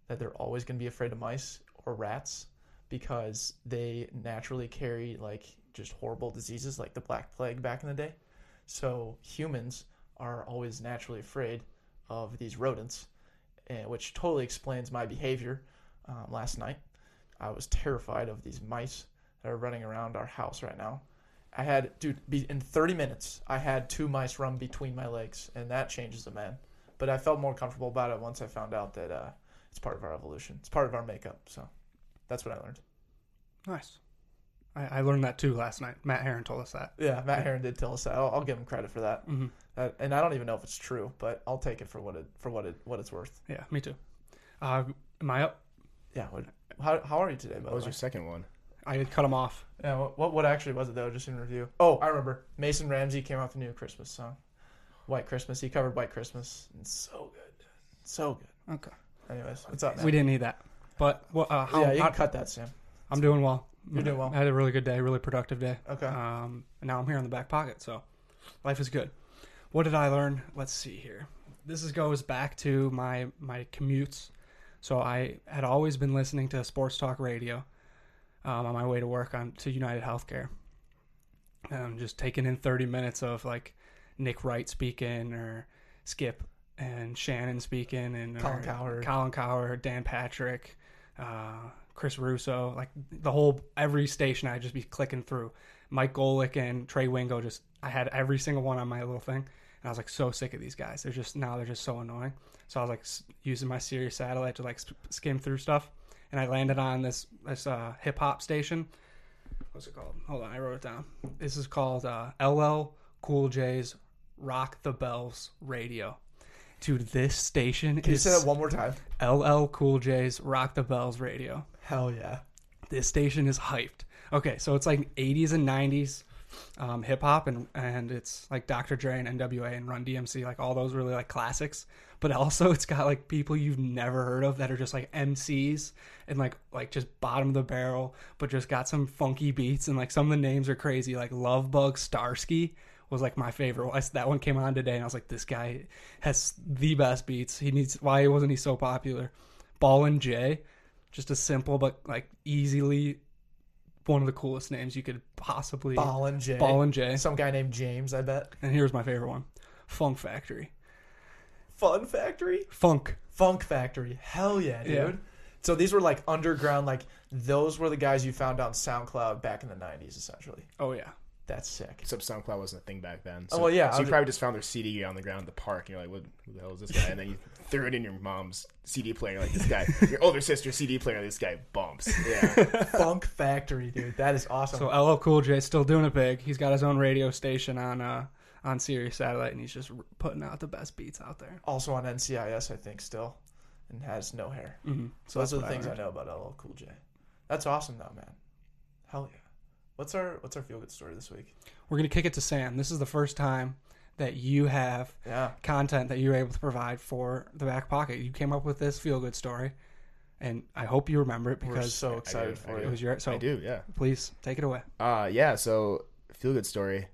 that they're always going to be afraid of mice or rats because they naturally carry like just horrible diseases like the black plague back in the day so humans are always naturally afraid of these rodents eh, which totally explains my behavior um, last night i was terrified of these mice that are running around our house right now I had, dude, in 30 minutes, I had two mice run between my legs, and that changes a man. But I felt more comfortable about it once I found out that uh, it's part of our evolution. It's part of our makeup. So that's what I learned. Nice. I, I learned that too last night. Matt Heron told us that. Yeah, Matt Heron did tell us that. I'll, I'll give him credit for that. hmm that. And I don't even know if it's true, but I'll take it for what it for what it what it's worth. Yeah, me too. Uh, am I up? Yeah. What, how, how are you today, by What the was way? your second one? I had cut him off. Yeah. What, what what actually was it though? Just in review. Oh, I remember. Mason Ramsey came out with a new Christmas song, White Christmas. He covered White Christmas. It's so good. So good. Okay. Anyways, what's up, man? We didn't need that. But what? Uh, how, yeah, you how- can cut that, Sam. I'm doing well. You're doing well. I had a really good day, really productive day. Okay. Um, and now I'm here in the back pocket, so life is good. What did I learn? Let's see here. This is, goes back to my my commutes. So I had always been listening to sports talk radio um, on my way to work on to United Healthcare. Um, just taking in 30 minutes of like Nick Wright speaking or Skip and Shannon speaking and Colin Cowherd. Colin Cowherd, Dan Patrick, uh, Chris Russo, like the whole every station I'd just be clicking through. Mike Golic and Trey Wingo just I had every single one on my little thing, and I was like so sick of these guys. They're just now they're just so annoying. So I was like using my Sirius satellite to like skim through stuff, and I landed on this this uh, hip hop station. What's it called? Hold on, I wrote it down. This is called uh, LL Cool J's Rock the Bells Radio. Dude, this station Can you is say that one more time? LL Cool J's Rock the Bells Radio. Hell yeah. This station is hyped. Okay, so it's like 80s and 90s um, hip hop, and and it's like Dr. Dre and NWA and Run DMC, like all those really like classics. But also, it's got like people you've never heard of that are just like MCs and like like just bottom of the barrel, but just got some funky beats and like some of the names are crazy. Like Love Bug Starski was like my favorite. That one came on today, and I was like, this guy has the best beats. He needs. Why wasn't he so popular? Ball and J, just a simple but like easily one of the coolest names you could possibly. Ball and J. Ball and J. Some guy named James, I bet. And here's my favorite one, Funk Factory. Fun Factory? Funk. Funk Factory. Hell yeah, dude. Yeah. So these were like underground, like those were the guys you found on SoundCloud back in the 90s, essentially. Oh yeah. That's sick. Except SoundCloud wasn't a thing back then. Oh, well, yeah, So you was- probably just found their CD on the ground at the park, and you're like, "What who the hell is this guy?" And then you threw it in your mom's CD player. You're like this guy, your older sister's CD player. This guy bumps. Yeah. Funk Factory, dude. That is awesome. So LL Cool J is still doing it big. He's got his own radio station on uh on Sirius satellite, and he's just r- putting out the best beats out there. also on NCIS, I think, still, and has no hair. Mm-hmm. So those are the what I things I know about LL Cool J. That's awesome, though, man. Hell yeah. What's our What's our feel good story this week? We're gonna kick it to Sam. This is the first time that you have Yeah. content that you're able to provide for the back pocket. You came up with this feel good story, and I hope you remember it because We're because so I do, excited I for do. it was your. So I do. Yeah. please take it away. Uh, yeah. So feel good story.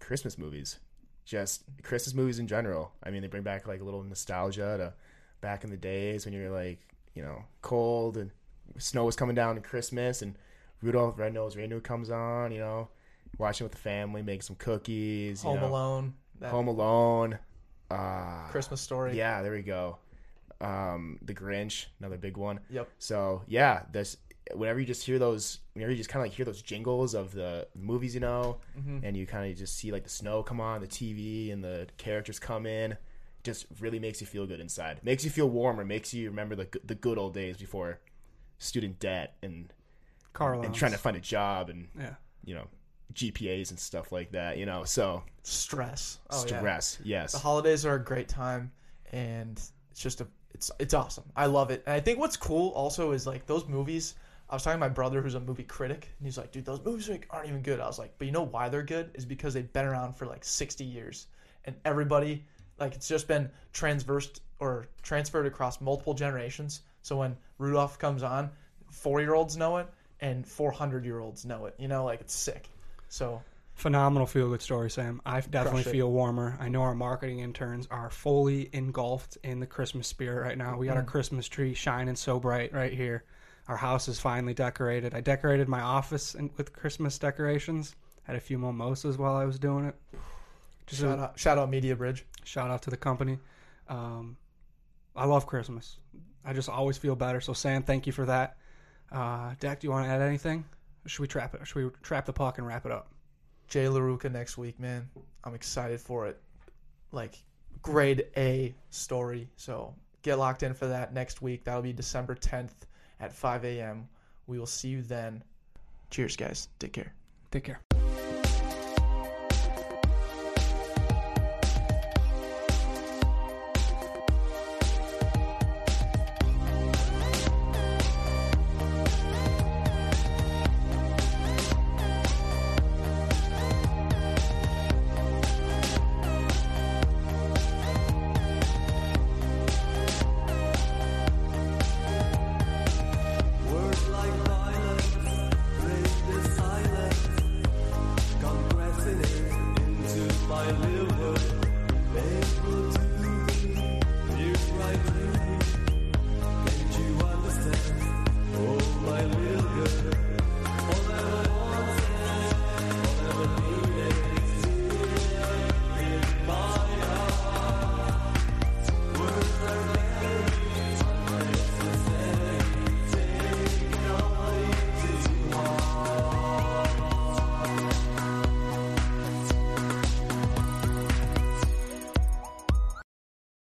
Christmas movies, just Christmas movies in general. I mean, they bring back like a little nostalgia to back in the days when you're like, you know, cold and snow was coming down at Christmas and Rudolph Red-Nosed Reindeer comes on. You know, watching with the family, making some cookies. Home know, Alone. That Home Alone. Uh, Christmas story. Yeah, there we go. Um, the Grinch, another big one. Yep. So yeah, this whenever you just hear those, whenever you just kind of like hear those jingles of the movies, you know, Mhm. and you kind of just see like the snow come on, the TV, and the characters come in, just really makes you feel good inside. Makes you feel warmer. Makes you remember the the good old days before student debt and Carl and trying to find a job and yeah. you know GPAs and stuff like that. You know, so Stress. Oh, yeah. stress. Yes. The holidays are a great time, and it's just a it's it's awesome. I love it, and I think what's cool also is like those movies. I was talking to my brother who's a movie critic, and he's like, "Dude, those movies aren't even good." I was like, "But you know why they're good? Is because they've been around for like sixty years, and everybody like it's just been transversed or transferred across multiple generations. So when Rudolph comes on, four year olds know it, and four hundred year olds know it. You know, like it's sick. So Phenomenal feel good story, Sam. I definitely feel warmer. I know our marketing interns are fully engulfed in the Christmas spirit right now. We got our Mm. Christmas tree shining so bright right here. Our house is finally decorated. I decorated my office in, with Christmas decorations. Had a few mimosas while I was doing it. Just shout a, out, shout out Media Bridge. shout out to the company. Um, I love Christmas. I just always feel better. So Sam, thank you for that. Uh, Dak, do you want to add anything? Or should we trap it? Should we trap the puck and wrap it up? Jay LaRuca next week, man. I'm excited for it. Like grade A story. So get locked in for that next week. That'll be December 10th at 5 a.m. We will see you then. Cheers, guys. Take care. Take care.